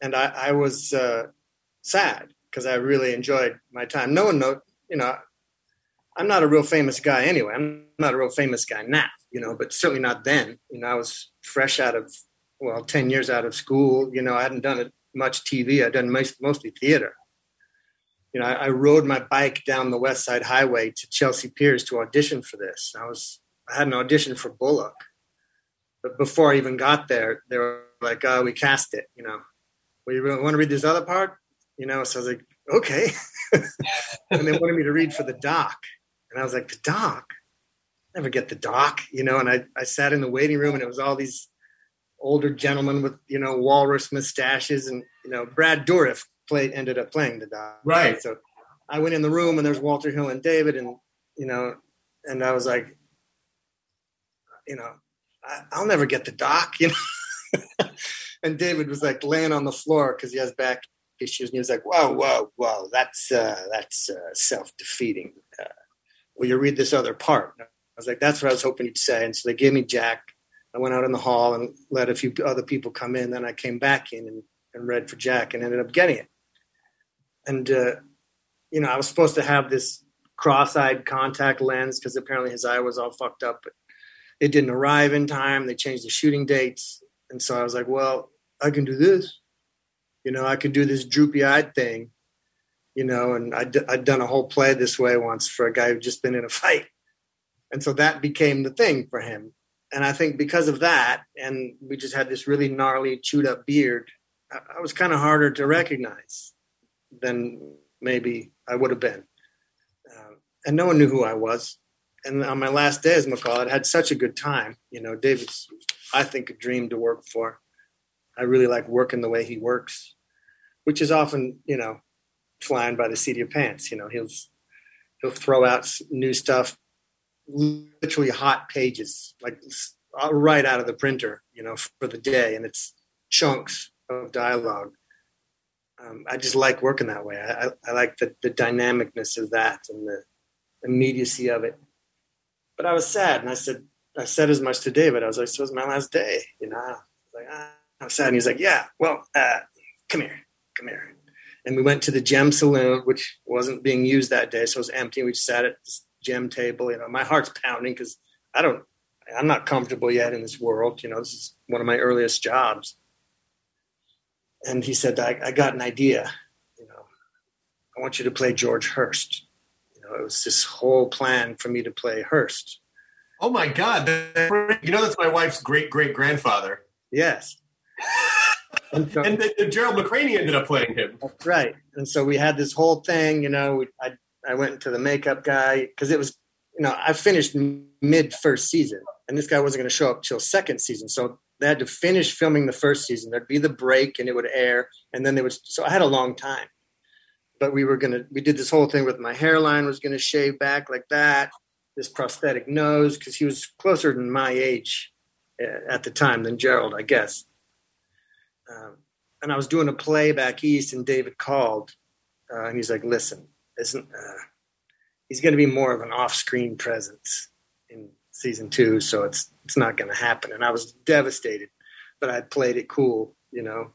and I, I was uh, sad because I really enjoyed my time. No one know, you know, I'm not a real famous guy anyway. I'm not a real famous guy now, you know, but certainly not then. You know, I was fresh out of well, ten years out of school. You know, I hadn't done much TV. I'd done most, mostly theater you know, I, I, rode my bike down the West Side Highway to Chelsea Piers to audition for this. I was I had an audition for Bullock, but before I even got there, they were like, "Oh, we cast it." You know, well, you want to read this other part? You know, so I was like, "Okay," [LAUGHS] and they wanted me to read for the doc, and I was like, "The doc." Never get the doc, you know, and I, I sat in the waiting room and it was all these older gentlemen with, you know, walrus mustaches and, you know, Brad Dourif played ended up playing the doc. Right. So I went in the room and there's Walter Hill and David and you know, and I was like, you know, I, will never get the doc, you know. [LAUGHS] and David was like laying on the floor because he has back issues, and he was like, "Whoa, whoa, whoa, that's uh, that's uh, self defeating." Uh, will you read this other part? I was like, "That's what I was hoping you'd say." And so they gave me Jack. I went out in the hall and let a few other people come in. Then I came back in and, and read for Jack and ended up getting it and uh, you know, I was supposed to have this cross-eyed contact lens because apparently his eye was all fucked up, but it didn't arrive in time. They changed the shooting dates, and so I was like, well, I can do this. You know, I could do this droopy-eyed thing. You know, and I'd done a whole play this way once for a guy who'd just been in a fight, and so that became the thing for him. And I think because of that, and we just had this really gnarly, chewed-up beard, I, I was kind of harder to recognize than maybe I would have been. Uh, and no one knew who I was. And on my last day as McCall, I'd had such a good time. You know, David's, I think, a dream to work for. I really like working the way he works, which is often, you know, flying by the seat of your pants. You know, he'll he'll throw out new stuff, literally hot pages, like uh, right out of the printer, you know, for the day, and it's chunks of dialogue. Um, I just like working that way. I, I, I like the, the dynamicness of that and the immediacy of it. But I was sad, and I said, I said as much to David. I was like, "So it's my last day," you know. I was like, ah, I'm sad, and he's like, "Yeah, well, uh, come here, come here." And we went to the Gem Saloon, which wasn't being used that day, so it was empty. We just sat at this gem table. You know, my heart's pounding because I don't, I'm not comfortable yet in this world. You know, this is one of my earliest jobs. And he said, I, I got an idea. You know, I want you to play George Hearst. Know, it was this whole plan for me to play Hearst. Oh my God! You know, that's my wife's great great grandfather. Yes. [LAUGHS] and, so, and the, the Gerald McRaney ended up playing him. That's Right. And so we had this whole thing. You know, I I went to the makeup guy because it was, you know, I finished mid first season, and this guy wasn't going to show up till second season. So they had to finish filming the first season. There'd be the break, and it would air, and then they would. So I had a long time, but we were gonna. We did this whole thing with my hairline was to shave back like that. This prosthetic nose because he was closer than my age eh, at the time than Gerald, I guess. Um, and I was doing a play back east, and David called, uh, and he's like, "Listen, isn't uh, he's going to be more of an off-screen presence in season two, so it's it's not going to happen. And I was devastated, but I played it cool, you know,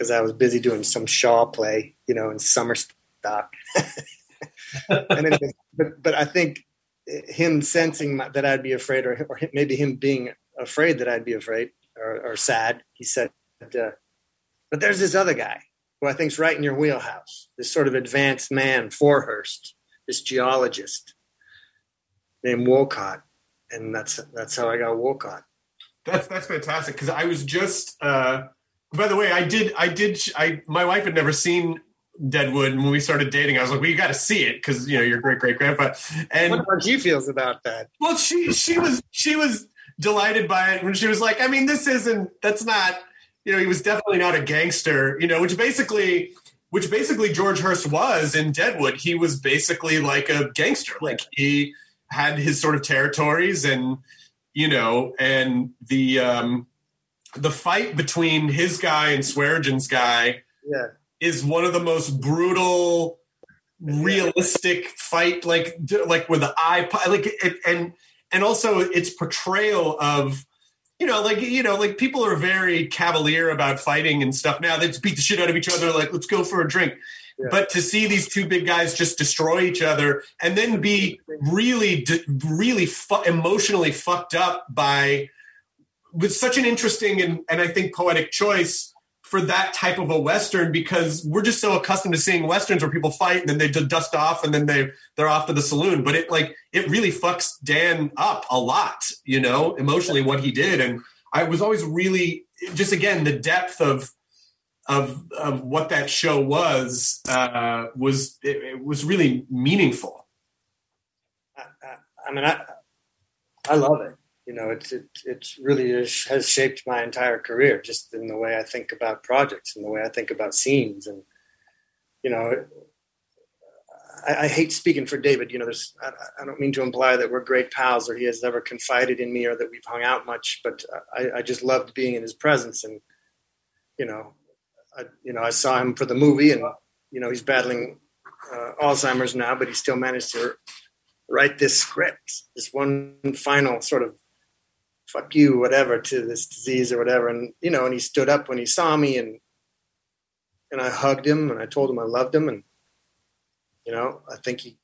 because I was busy doing some Shaw play, you know, in summer stock. [LAUGHS] and but but I think him sensing that I'd be afraid, or, or maybe him being afraid that I'd be afraid or, or sad, he said, uh, "But there's this other guy." who I think's right in your wheelhouse. This sort of advanced man, for Hearst, this geologist named Wolcott, and that's that's how I got Wolcott. That's that's fantastic because I was just. Uh, by the way, I did I did I my wife had never seen Deadwood, and when we started dating, I was like, "Well, you got to see it because you know your great great grandpa." And what about you feels about that? Well, she she was she was delighted by it when she was like, "I mean, this isn't that's not." you know, he was definitely not a gangster, you know, which basically which basically George Hearst was in Deadwood. He was basically like a gangster. Like he had his sort of territories and you know, and the um the fight between his guy and Swearengen's guy yeah. is one of the most brutal realistic fight like like with the eye like it, and and also its portrayal of you know, like you know, like people are very cavalier about fighting and stuff now. They just beat the shit out of each other. Like, let's go for a drink. Yeah. But to see these two big guys just destroy each other and then be really, really fu- emotionally fucked up by with such an interesting and, and I think poetic choice for that type of a western because we're just so accustomed to seeing westerns where people fight and then they dust off and then they they're off to the saloon. But it like it really fucks dan up a lot you know emotionally what he did. And i was always really just again the depth of of of what that show was uh was it, it was really meaningful. I, I, I mean i i love it you know, it's it, it really has shaped my entire career, just in the way I think about projects and the way I think about scenes. And you know, I, I hate speaking for David. You know, there's I, I, don't mean to imply that we're great pals or he has never confided in me or that we've hung out much, but I, I just loved being in his presence. And you know, I, you know, I saw him for the movie, and you know, he's battling uh, Alzheimer's now, but he still managed to write this script, this one final sort of fuck you, whatever, to this disease or whatever. And, you know, and he stood up when he saw me and, and I hugged him and I told him I loved him. And, you know, I think he,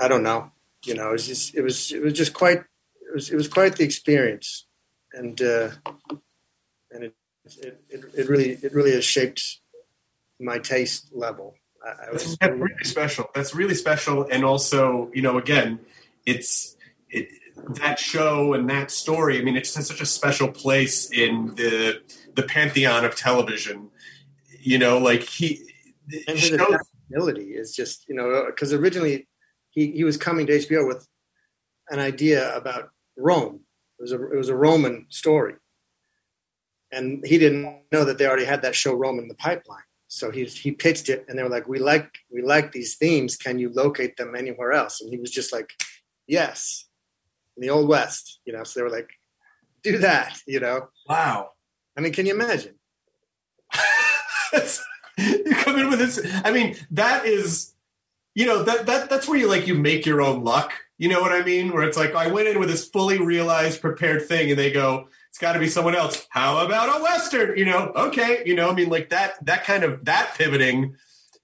I don't know, you know, it was just, it was, it was just quite, it was, it was quite the experience. And, uh, and it, it, it, it really, it really has shaped my taste level. I, I was That's really special. That's really special. And also, you know, again, it's, it, that show and that story. I mean, it just has such a special place in the the pantheon of television. You know, like he and his adaptability is just you know because originally he he was coming to HBO with an idea about Rome. It was a it was a Roman story, and he didn't know that they already had that show rolling in the pipeline. So he he pitched it, and they were like, "We like we like these themes. Can you locate them anywhere else?" And he was just like, "Yes." In the old west, you know. So they were like, "Do that," you know. Wow. I mean, can you imagine? [LAUGHS] you come in with this. I mean, that is, you know, that that that's where you like you make your own luck. You know what I mean? Where it's like I went in with this fully realized, prepared thing, and they go, "It's got to be someone else." How about a western? You know? Okay, you know, I mean, like that that kind of that pivoting.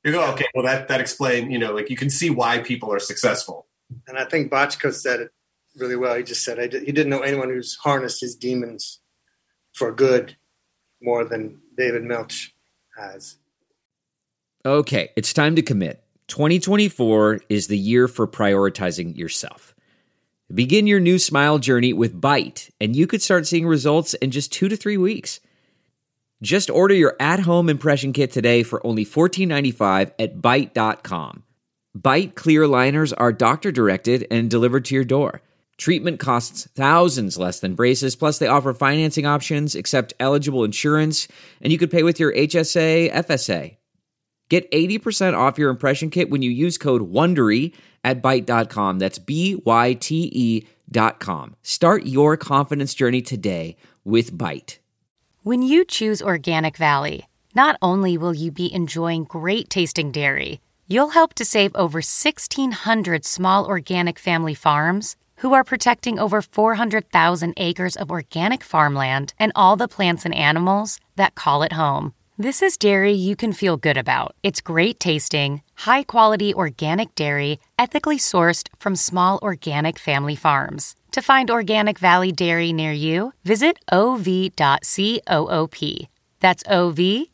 You go, okay, well, that that explain. You know, like you can see why people are successful. And I think Bochco said it really well. He just said he didn't know anyone who's harnessed his demons for good more than David Milch has. Okay, it's time to commit. 2024 is the year for prioritizing yourself. Begin your new smile journey with Byte, and you could start seeing results in just two to three weeks. Just order your at home impression kit today for only $14.95 at Byte.com. Byte clear liners are doctor directed and delivered to your door. Treatment costs thousands less than braces, plus, they offer financing options, accept eligible insurance, and you could pay with your HSA, FSA. Get 80% off your impression kit when you use code WONDERY at Byte.com. That's B-Y-T-E dot com. Start your confidence journey today with Byte. When you choose Organic Valley, not only will you be enjoying great tasting dairy, you'll help to save over 1,600 small organic family farms who are protecting over 400,000 acres of organic farmland and all the plants and animals that call it home. This is dairy you can feel good about. It's great tasting, high quality organic dairy, ethically sourced from small organic family farms. To find Organic Valley Dairy near you, visit ov.coop. That's ov.coop.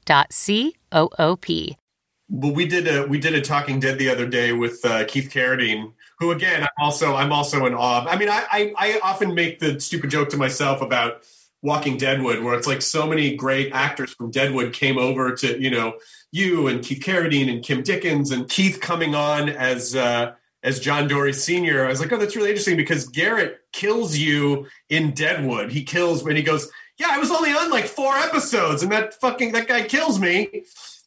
Well, we did a we did a Talking Dead the other day with uh, Keith Carradine, who again I'm also I'm also in awe. I mean, I, I I often make the stupid joke to myself about Walking Deadwood, where it's like so many great actors from Deadwood came over to you know you and Keith Carradine and Kim Dickens and Keith coming on as uh, as John Dorie Sr. I was like, oh, that's really interesting because Garrett kills you in Deadwood. He kills when he goes, yeah, I was only on like four episodes, and that fucking that guy kills me,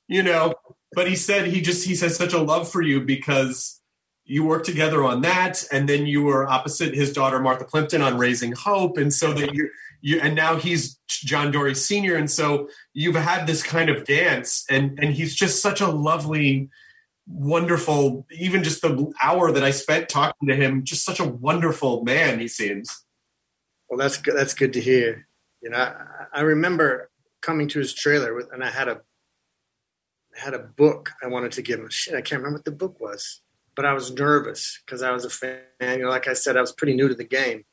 you know. But he said he just he has such a love for you because you worked together on that, and then you were opposite his daughter Martha Plimpton on Raising Hope, and so that you you and now he's John Dorie Sr. and so you've had this kind of dance, and and he's just such a lovely, wonderful. Even just the hour that I spent talking to him, just such a wonderful man he seems. Well, that's good. That's good to hear. You know, I, I remember coming to his trailer with, and I had a I had a book I wanted to give him. Shit, I can't remember what the book was but I was nervous because I was a fan. You know, like I said, I was pretty new to the game,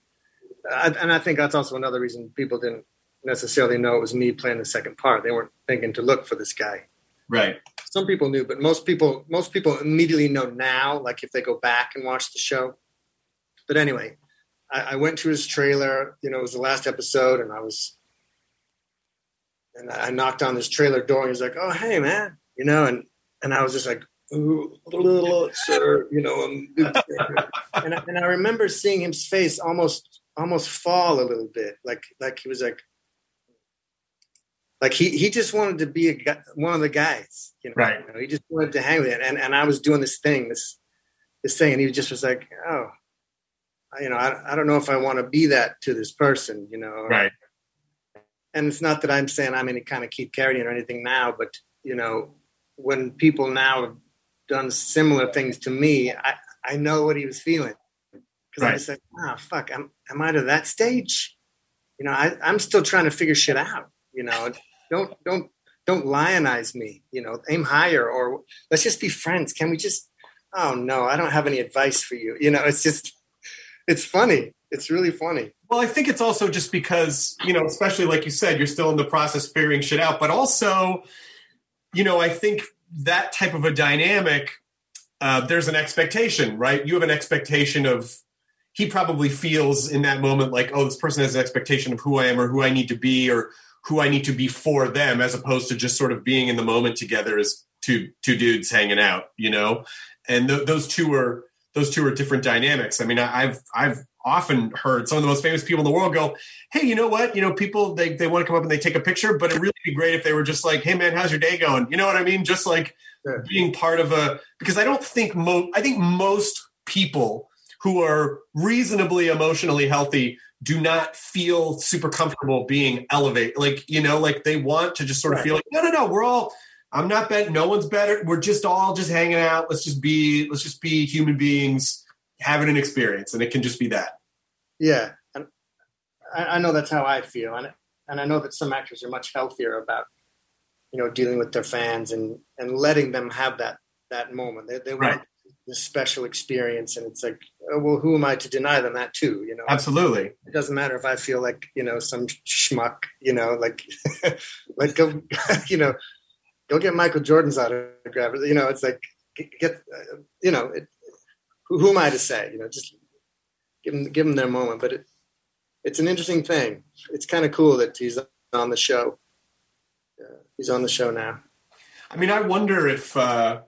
I, and I think that's also another reason people didn't necessarily know it was me playing the second part. They weren't thinking to look for this guy. Right. Some people knew, but most people most people immediately know now. Like if they go back and watch the show. But anyway, I, I went to his trailer. You know, it was the last episode, and I was. And I knocked on this trailer door, and he's like, "Oh, hey, man," you know, and and I was just like, sir, you know, and, [LAUGHS] and, I, and I remember seeing his face almost almost fall a little bit, like like he was like like he he just wanted to be a guy, one of the guys, you know, right? You know, he just wanted to hang with it, and and I was doing this thing, this this thing, and he just was like, oh, you know, I I don't know if I want to be that to this person, you know, right? And it's not that I'm saying I'm any kind of Keith Carradine or anything now, but you know, when people now done similar things to me, I, I know what he was feeling. Because right. I said, like, oh, fuck, am, am I to that stage? You know, I, I'm still trying to figure shit out. You know, don't, don't, don't lionize me. You know, aim higher or let's just be friends. Can we just, oh no, I don't have any advice for you. You know, it's just, it's funny. It's really funny. Well, I think it's also just because, you know, especially like you said, you're still in the process figuring shit out, but also, you know, I think that type of a dynamic, uh, there's an expectation, right? You have an expectation of he probably feels in that moment like, oh, this person has an expectation of who I am or who I need to be or who I need to be for them, as opposed to just sort of being in the moment together as two two dudes hanging out, you know. And th- those two are those two are different dynamics. I mean, I, I've I've often heard some of the most famous people in the world go, "Hey, you know what? You know, people they they want to come up and they take a picture, but it'd really be great if they were just like, "Hey, man, how's your day going?" You know what I mean? Just like Sure. being part of a because I don't think mo I think most people who are reasonably emotionally healthy do not feel super comfortable being elevated. Like, you know, like they want to just sort of Right. feel like, no, no, no, we're all, I'm not better. No one's better. We're just all just hanging out. Let's just be, let's just be human beings having an experience. And it can just be that. Yeah, and I, I know that's how I feel, and and I know that some actors are much healthier about you know dealing with their fans and and letting them have that that moment. They they Right. want this special experience, and it's like, oh, well, who am I to deny them that too? You know, Absolutely. it doesn't matter if I feel like you know some schmuck, you know, like [LAUGHS] like go, [LAUGHS] you know, go get Michael Jordan's autograph. You know, it's like get, get uh, you know, it, who, who am I to say? You know, just give them give them their moment. But it, it's an interesting thing. It's kind of cool that he's on the show. Uh, he's on the show now. I mean, I wonder if, uh,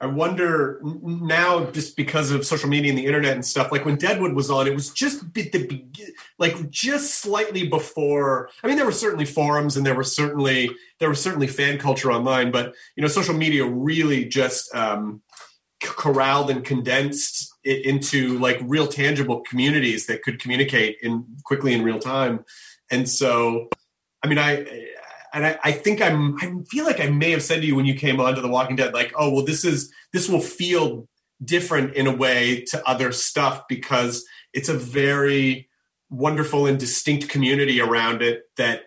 I wonder now, just because of social media and the internet and stuff. Like when Deadwood was on, it was just at the like just slightly before. I mean, there were certainly forums and there were certainly there was certainly fan culture online, but you know, social media really just um, corralled and condensed it into like real tangible communities that could communicate in quickly in real time. And so, I mean, I and I, I think I'm I feel like I may have said to you when you came on to The Walking Dead, like, oh well, this is this will feel different in a way to other stuff because it's a very wonderful and distinct community around it that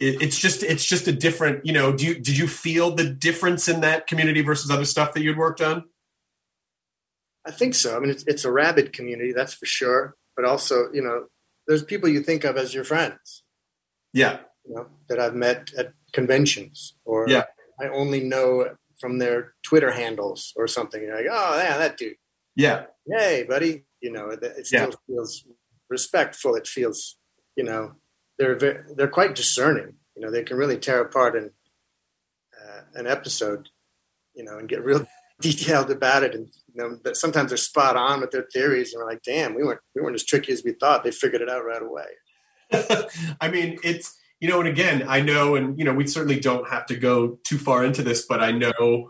it, it's just it's just a different you know do you did you feel the difference in that community versus other stuff that you'd worked on I think so. I mean, it's, it's a rabid community, that's for sure. But also, you know, there's people you think of as your friends. yeah you know, that I've met at conventions, or Yeah. I only know from their Twitter handles or something. You're like, oh yeah, that dude. yeah Hey, buddy. You know, it, it still feels respectful. It feels, you know, they're very, they're quite discerning. You know, they can really tear apart an uh, an episode, you know, and get real detailed about it. And you know, that sometimes they're spot on with their theories, and we're like, damn, we weren't we weren't as tricky as we thought. They figured it out right away. [LAUGHS] I mean, it's you know, and again, I know, and you know, we certainly don't have to go too far into this, but I know,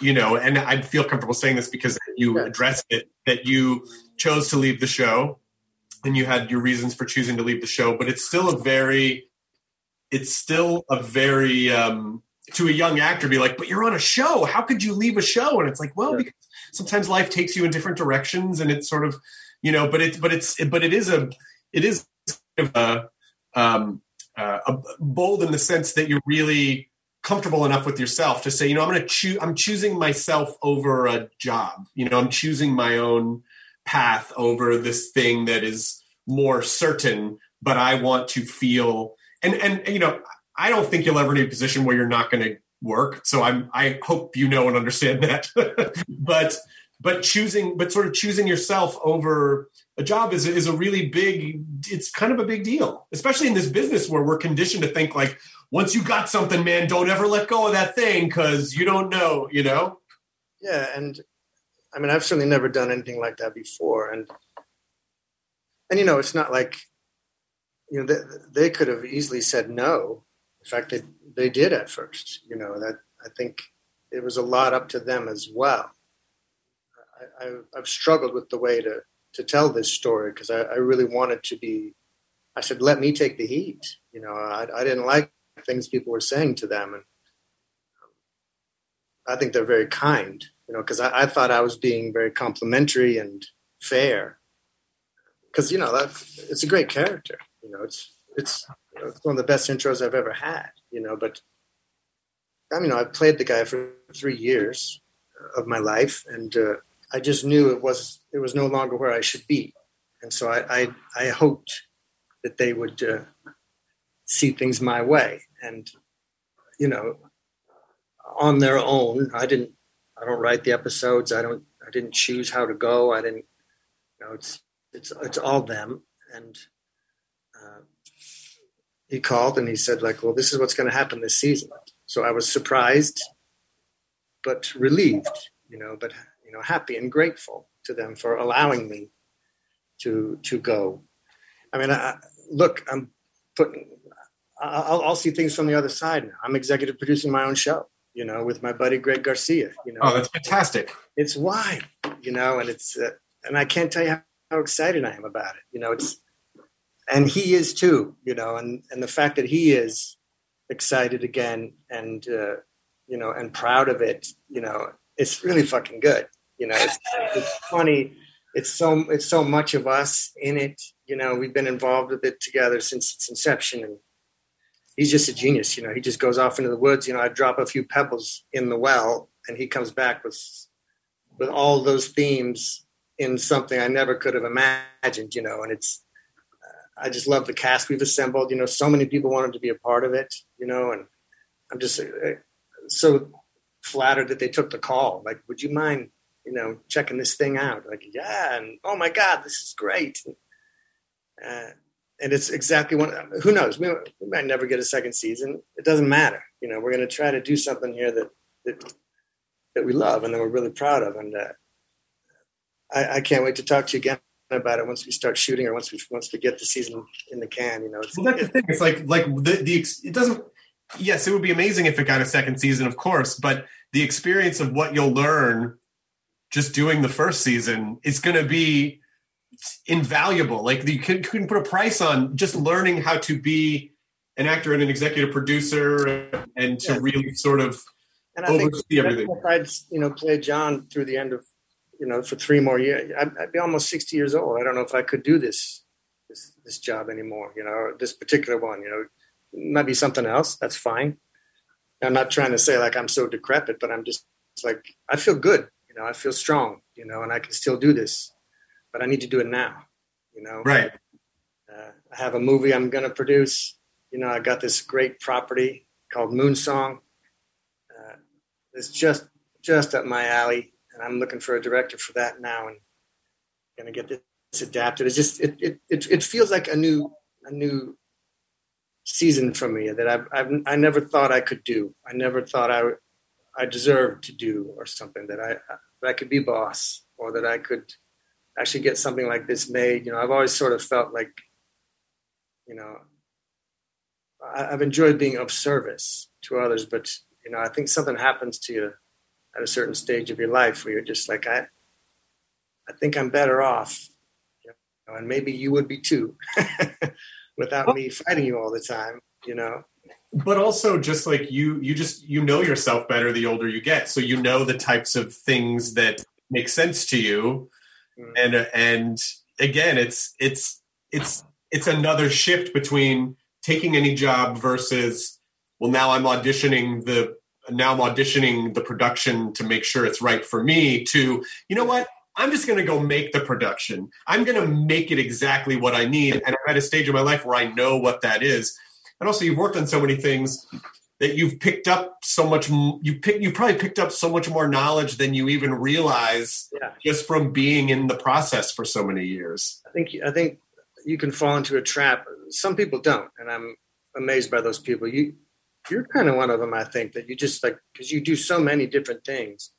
you know, and I feel comfortable saying this because you Yeah. addressed it that you chose to leave the show, and you had your reasons for choosing to leave the show, but it's still a very, it's still a very um, to a young actor be like, but you're on a show, how could you leave a show? And it's like, well, Yeah. because sometimes life takes you in different directions, and it's sort of, you know, but it's but it's but it is a it is kind of a um, uh, a- bold in the sense that you're really comfortable enough with yourself to say, you know, I'm going to choose. I'm choosing myself over a job. You know, I'm choosing my own path over this thing that is more certain. But I want to feel, and and you know, I don't think you'll ever in a position where you're not going to work. So I'm. I hope you know and understand that. [LAUGHS] but but choosing, but sort of choosing yourself over a job is is a really big it's kind of a big deal especially in this business where we're conditioned to think like once you got something man don't ever let go of that thing because you don't know you know Yeah, and I mean, I've certainly never done anything like that before, and and you know, it's not like you know they, they could have easily said no. In fact, they they did at first. You know that I think it was a lot up to them as well. I, I've struggled with the way to to tell this story because I, I really wanted to be. I said, let me take the heat. You know, I, I didn't like things people were saying to them, and um, I think they're very kind, you know, because I, I thought I was being very complimentary and fair. Because you know that it's a great character, you know, it's it's, it's one of the best intros I've ever had, you know. But I mean, I played the guy for three years of my life, and uh, I just knew it was it was no longer where I should be, and so I I, I hoped that they would uh, see things my way, and you know, on their own. I didn't. I don't write the episodes. I don't. I didn't choose how to go. I didn't. You know, it's it's it's all them. And he called and he said, like, well, this is what's going to happen this season. So I was surprised, but relieved. You know, but you know, happy and grateful to them for allowing me to to go. I mean, I, look, I'm putting. I'll, I'll see things from the other side now. I'm executive producing my own show, you know, with my buddy Greg Garcia. You know, Oh, that's fantastic. it's wide, you know, and it's uh, and I can't tell you how, how excited I am about it. You know, it's and he is too, you know, and and the fact that he is excited again and uh, you know and proud of it, you know, it's really fucking good. You know, it's, it's funny. It's so it's so much of us in it. You know, we've been involved with it together since its inception, and he's just a genius. You know, he just goes off into the woods. You know, I drop a few pebbles in the well, and he comes back with with all those themes in something I never could have imagined. You know, and it's I just love the cast we've assembled. You know, so many people wanted to be a part of it. You know, and I'm just uh, so flattered that they took the call. Like, would you mind, you know, checking this thing out? Like, yeah, and oh my god, this is great. Uh, and it's exactly one. Who knows? We, we might never get a second season. It doesn't matter. You know, we're going to try to do something here that that that we love and that we're really proud of. And uh, I, I can't wait to talk to you again about it once we start shooting or once we once we get the season in the can. You know, it's, Well, that's the thing. It's like like the the it doesn't. Yes, it would be amazing if it got a second season, of course. But the experience of what you'll learn just doing the first season is going to be invaluable. Like you can, couldn't put a price on just learning how to be an actor and an executive producer, and to Yeah. really sort of and I think everything. if I'd you know played John through the end of you know for three more years, I'd, I'd be almost sixty years old. I don't know if I could do this this this job anymore. You know, or this particular one. You know, it might be something else. That's fine. I'm not trying to say like I'm so decrepit, but I'm just it's like I feel good. You know, I feel strong. You know, and I can still do this, but I need to do it now. You know, right. uh, I have a movie I'm going to produce. You know, I got this great property called Moonsong. Uh, it's just just up my alley, and I'm looking for a director for that now, and to get this adapted. It's just it, it it it feels like a new a new season for me that I've, I've I never thought I could do. I never thought I I deserved to do or something that I that I could be boss or that I could actually get something like this made. You know, I've always sort of felt like, you know, I, I've enjoyed being of service to others, but you know, I think something happens to you at a certain stage of your life where you're just like, I, I think I'm better off, you know, and maybe you would be too, [LAUGHS] without me fighting you all the time. You know, but also just like you you just you know yourself better the older you get so you know the types of things that make sense to you Mhm. and and again it's it's it's it's another shift between taking any job versus well now i'm auditioning the now i'm auditioning the production to make sure it's right for me to you know what i'm just going to go make the production i'm going to make it exactly what i need and i'm at a stage in my life where i know what that is and also you've worked on so many things that you've picked up so much you pick you probably picked up so much more knowledge than you even realize Yeah. just from being in the process for so many years I think I think you can fall into a trap. Some people don't, and I'm amazed by those people. You you're kind of one of them. I think that you just like because you do so many different things,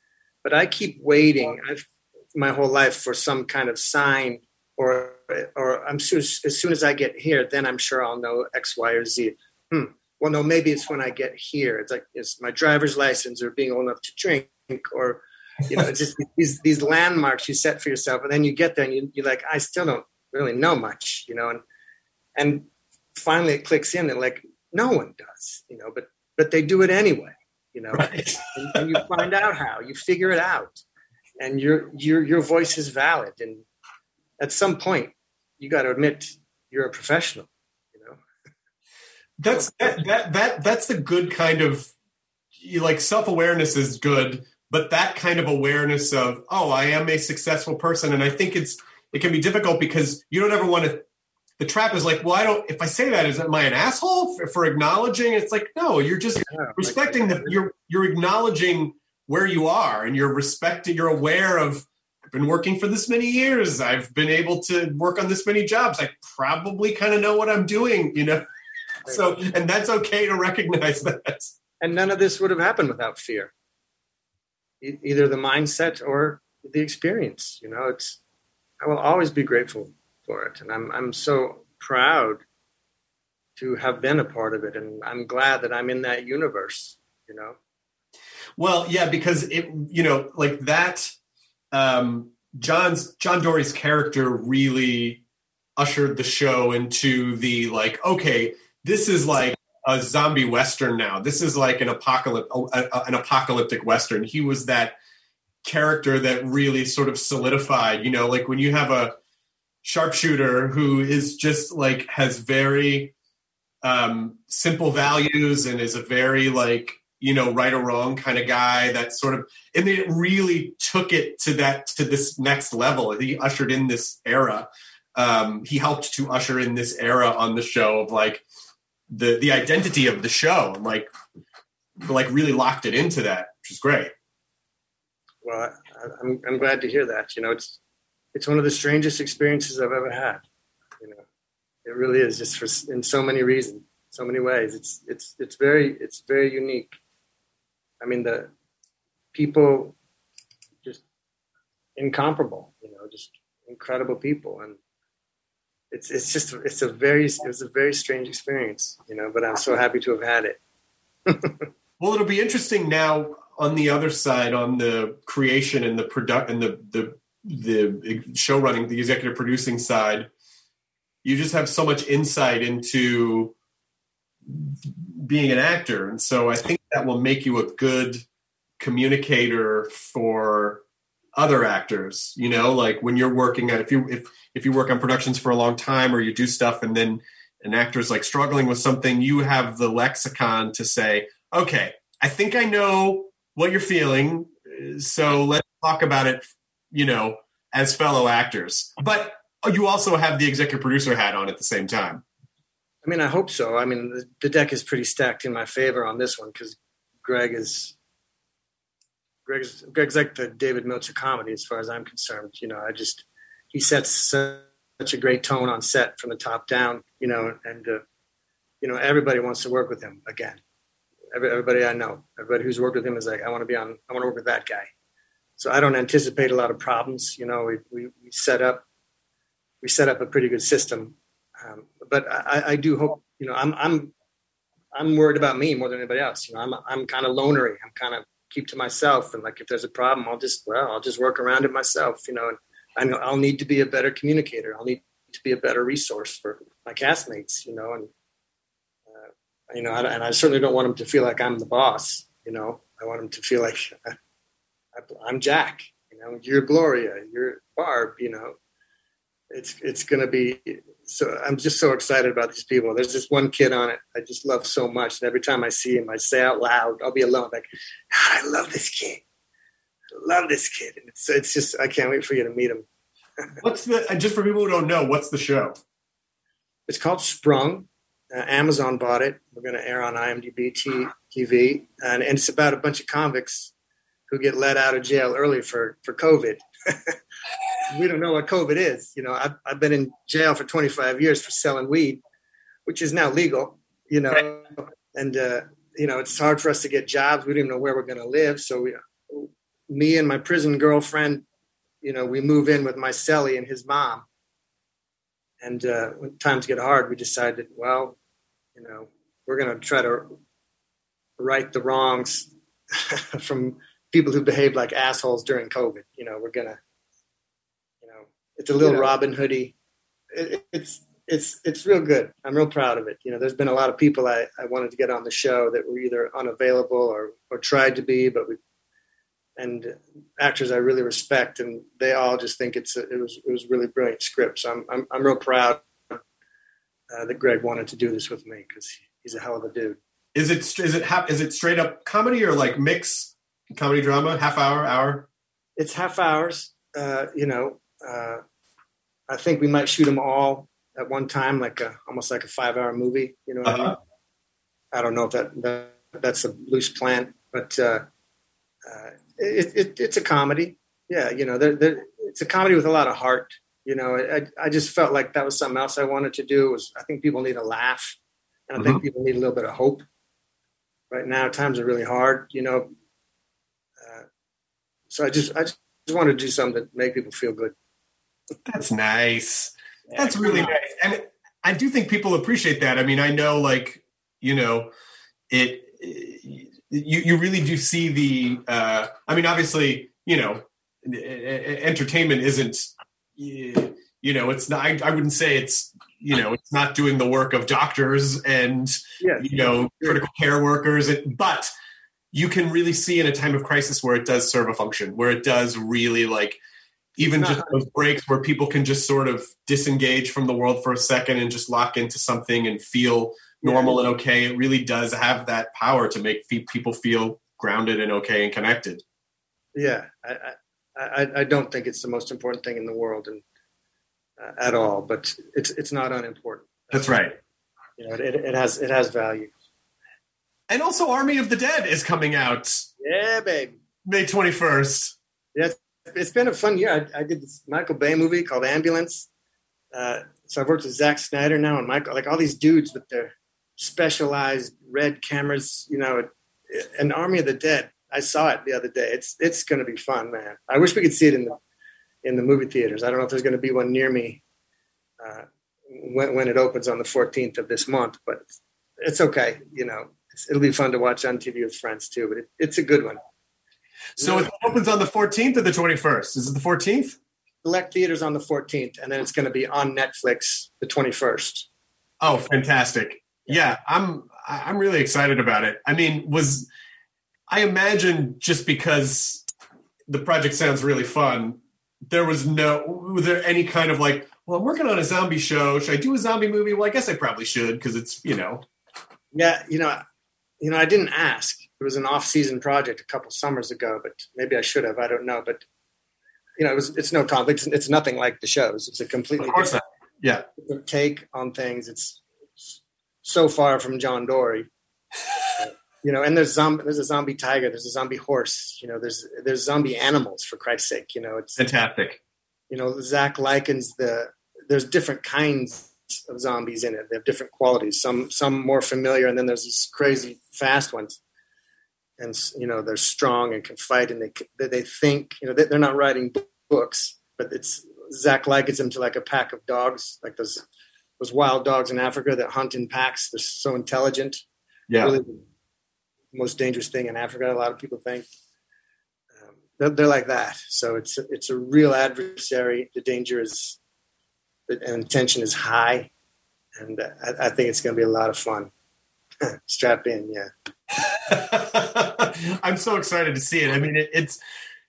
but I keep waiting. I've my whole life for some kind of sign or or I'm sure as soon as I get here, then I'm sure I'll know X, Y, or Z. Hmm. Well, no, maybe it's when I get here. It's like it's my driver's license or being old enough to drink or you know, just [LAUGHS] these these landmarks you set for yourself, and then you get there and you, you're like, I still don't really know much, you know, and and finally it clicks in that like no one does, you know, but but they do it anyway, you know, right and, and you find out how you figure it out, and your your your voice is valid, and at some point you got to admit you're a professional, you know. that's that, that that that's the good kind of you like self-awareness is good but that kind of awareness of oh i am a successful person and i think it's it can be difficult because you don't ever want to the trap is like well i don't if i say that is am i an asshole for, for acknowledging? It's like no you're just Yeah, like- respecting the you're you're acknowledging where you are and you're respecting you're aware of i've been working for this many years. I've been able to work on this many jobs. I probably kind of know what i'm doing you know? So and that's okay to recognize that. And none of this would have happened without fear. E- either the mindset or the experience you know? It's i will always be grateful for it, and I'm I'm so proud to have been a part of it, and I'm glad that I'm in that universe. You know. Well, yeah, because it, you know, like that. Um, John's John Dorie's character really ushered the show into the like, okay, this is like a zombie western now. This is like an apocalypse, an apocalyptic western. He was that character that really sort of solidified. You know, like when you have a sharpshooter who is just like has very um, simple values and is a very like you know right or wrong kind of guy that sort of and it really took it to that to this next level. He ushered in this era. Um, he helped to usher in this era on the show of like the the identity of the show and like like really locked it into that which is great. Well I, I'm, I'm glad to hear that. You know it's it's one of the strangest experiences i've ever had you know it really is just for in so many reasons so many ways it's it's it's very it's very unique i mean the people just incomparable you know just incredible people and it's it's just it's a very it was a very strange experience, you know. But I'm so happy to have had it. [LAUGHS] well, it'll be interesting now on the other side, on the creation and the product and the the the show running, the executive producing side. You just have so much insight into being an actor, and so I think that will make you a good communicator for other actors you know like when you're working at if you if if you work on productions for a long time or you do stuff and then an actor's like struggling with something you have the lexicon to say okay i think i know what you're feeling so let's talk about it you know as fellow actors but you also have the executive producer hat on at the same time i mean i hope so i mean the, deck is pretty stacked in my favor on this one because greg is Greg's Greg's like the David Milch comedy, as far as I'm concerned. You know, I just he sets such a great tone on set from the top down. You know, and uh, you know everybody wants to work with him again. Every, everybody I know, everybody who's worked with him is like, I want to be on. I want to work with that guy. So I don't anticipate a lot of problems. You know, we we, we set up we set up a pretty good system, um, but I, I do hope. You know, I'm I'm I'm worried about me more than anybody else. You know, I'm I'm kind of lonery. I'm kind of keep to myself. And like, if there's a problem, I'll just, well, I'll just work around it myself, you know, and I know I'll need to be a better communicator. I'll need to be a better resource for my castmates, you know, and, uh, you know, and I certainly don't want them to feel like I'm the boss, you know, I want them to feel like I'm Jack, you know, you're Gloria, you're Barb, you know, it's, it's going to be so I'm just so excited about these people. There's this one kid on it I just love so much, and every time I see him, I say out loud, I'll be alone, like, I love this kid. I love this kid, and it's it's just I can't wait for you to meet him. [LAUGHS] what's the just for people who don't know, what's the show? It's called Sprung. Uh, Amazon bought it. We're going to air on IMDb TV, and, and it's about a bunch of convicts who get let out of jail early for for COVID. [LAUGHS] we don't know what COVID is. You know, I've, I've been in jail for 25 years for selling weed, which is now legal, you know, and, uh, you know, it's hard for us to get jobs. We don't even know where we're going to live. So we, me and my prison girlfriend, you know, we move in with my cellie and his mom. And uh, when times get hard, we decided, well, you know, we're going to try to right the wrongs [LAUGHS] from people who behaved like assholes during COVID. You know, we're to you know, it's a little you know, Robin Hoodie. It, it's it's it's real good. I'm real proud of it. You know, there's been a lot of people I, I wanted to get on the show that were either unavailable or or tried to be, but we and actors I really respect, and they all just think it's a, it was it was really brilliant script. So I'm I'm, I'm real proud uh, that Greg wanted to do this with me because he's a hell of a dude. Is it is it is it straight up comedy or like mix comedy drama? Half hour, hour? It's half hours. Uh, you know, uh, I think we might shoot them all at one time, like a, almost like a five hour movie. You know what uh-huh. I mean? I don't know if that, that that's a loose plan, but uh, uh, it, it, it's a comedy. Yeah, you know, they're, they're, it's a comedy with a lot of heart. You know, I, I just felt like that was something else I wanted to do. Was I think people need a laugh, and I think mm-hmm. people need a little bit of hope. Right now, times are really hard. You know, so I just I just wanted to do something that make people feel good. That's nice. That's really nice, and I do think people appreciate that. I mean, I know, like you know, it. You you really do see the. Uh, I mean, obviously, you know, entertainment isn't. You know, it's not. I, I wouldn't say it's. You know, it's not doing the work of doctors and Yeah. you know critical care workers, it, but you can really see in a time of crisis where it does serve a function, where it does really like even just those breaks where people can just sort of disengage from the world for a second and just lock into something and feel normal and okay. It really does have that power to make people feel grounded and okay and connected. Yeah, I, I, I- I don't think it's the most important thing in the world, and uh, at all. But it's it's not unimportant. That's right. You know, it, it has it has value. And also, Army of the Dead is coming out Yeah, baby. May 21st. Yeah, it's, it's been a fun year. I, I did this Michael Bay movie called Ambulance. Uh, so I've worked with Zack Snyder now and Michael, like all these dudes with their specialized red cameras. You know, an Army of the Dead. I saw it the other day. It's it's going to be fun, man. I wish we could see it in the in the movie theaters. I don't know if there's going to be one near me uh, when when it opens on the 14th of this month, but it's, it's okay. You know, it'll be fun to watch on TV with friends too. But it, it's a good one. So it opens on the 14th or the 21st? Is it the 14th? select theaters on the 14th, and then it's going to be on Netflix the 21st. Oh, fantastic! Yeah, I'm I'm really excited about it. I mean, was I imagine just because the project sounds really fun, there was no was there any kind of like, well, I'm working on a zombie show. Should I do a zombie movie? Well, I guess I probably should because it's you know Yeah, you know, you know, I didn't ask. It was an off-season project a couple summers ago, but maybe I should have. I don't know, but you know, it was. It's no conflict. It's, it's nothing like the shows. It's a completely of different. Yeah, different take on things. It's so far from John Dorie. [LAUGHS] You know, and there's zombie. There's a zombie tiger. There's a zombie horse. You know, there's there's zombie animals. For Christ's sake, you know, it's fantastic. you know, Zack likens the there's different kinds of zombies in it. They have different qualities. Some some more familiar, and then there's these crazy fast ones. And you know they're strong and can fight, and they they think you know they- they're not writing books, but it's Zack likens them to like a pack of dogs, like those those wild dogs in Africa that hunt in packs. They're so intelligent. Yeah, Really, the most dangerous thing in Africa. A lot of people think um, they're, they're like that. So it's it's a real adversary. The danger is, and tension is high, and uh, I, I think it's going to be a lot of fun. [LAUGHS] Strap in, yeah. [LAUGHS] I'm so excited to see it. I mean, it, it's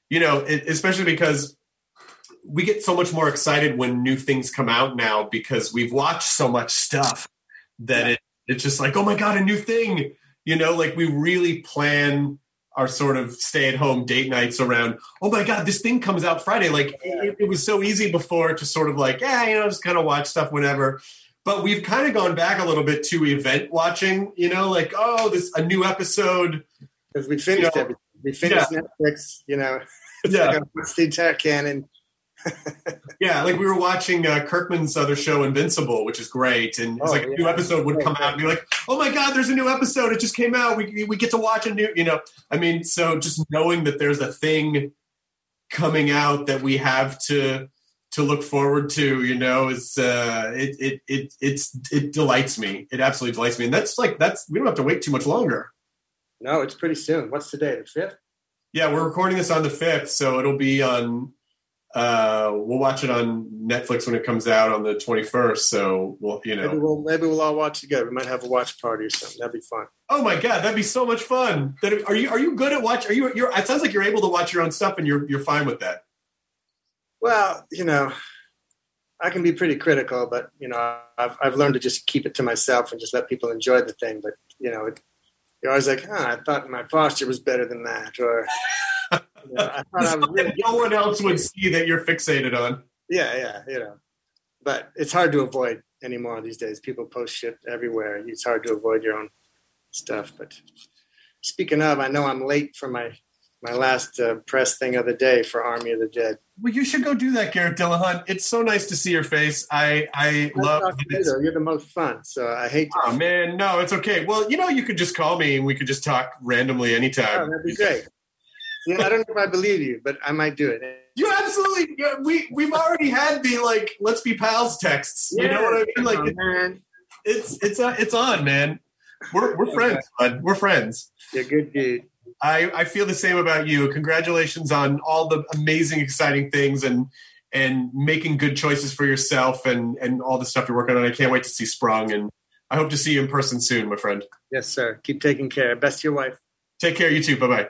you know, it, especially because we get so much more excited when new things come out now because we've watched so much stuff that it it's just like, oh my god, a new thing. You know, like we really plan our sort of stay at home date nights around, oh my god, this thing comes out Friday. Like it, it was so easy before to sort of like, yeah, you know, just kind of watch stuff whenever. But we've kind of gone back a little bit to event watching, you know, like, oh, this a new episode. Because we finished Yeah. everything. We finished Netflix. You know, [LAUGHS] it's Yeah. like a the entire canon. [LAUGHS] Yeah, like we were watching uh, Kirkman's other show, Invincible, which is great, and it's Oh, like a new episode would come out, and you're like, "Oh my god, there's a new episode! It just came out. We we get to watch a new." You know, I mean, so just knowing that there's a thing coming out that we have to to look forward to, you know, is uh, it it it it's it delights me. It absolutely delights me, and that's like that's we don't have to wait too much longer. No, it's pretty soon. What's today? The fifth. Yeah, we're recording this on the fifth, so it'll be on. Uh, we'll watch it on Netflix when it comes out on the twenty first. So we'll, you Maybe know. we'll maybe we'll all watch together. We might have a watch party or something. That'd be fun. Oh my god, that'd be so much fun. That are you are you good at watch? Are you? You're. It sounds like you're able to watch your own stuff, and you're you're fine with that. Well, you know, I can be pretty critical, but you know, I've I've learned to just keep it to myself and just let people enjoy the thing. But you know, it, you're always like, huh, I thought my posture was better than that, or I thought I was really no one else would see that you're fixated on. yeah, yeah, you know. But it's hard to avoid anymore these days. People post shit everywhere. It's hard to avoid your own stuff. But speaking of, I know I'm late for my my last uh, press thing of the day for Army of the Dead. Well, you should go do that, Garrett Dillahunt. It's so nice to see your face. I I love. You. You're the most fun, so I hate to. Oh man, no, it's okay. Well, you know, you could just call me and we could just talk randomly Oh, anytime. that'd be great. Yeah, I don't know if I believe you, but I might do it. You absolutely. Yeah, we we've already had the like let's be pals texts. You know what I mean? Like Oh, man. it's it's uh, it's on, man. We're we're friends, bud. We're friends. You're good dude. I, I feel the same about you. Congratulations on all the amazing, exciting things and and making good choices for yourself and and all the stuff you're working on. I can't wait to see Sprung and I hope to see you in person soon, my friend. Yes, sir. Keep taking care. Best to your wife. Take care, you too. Bye bye.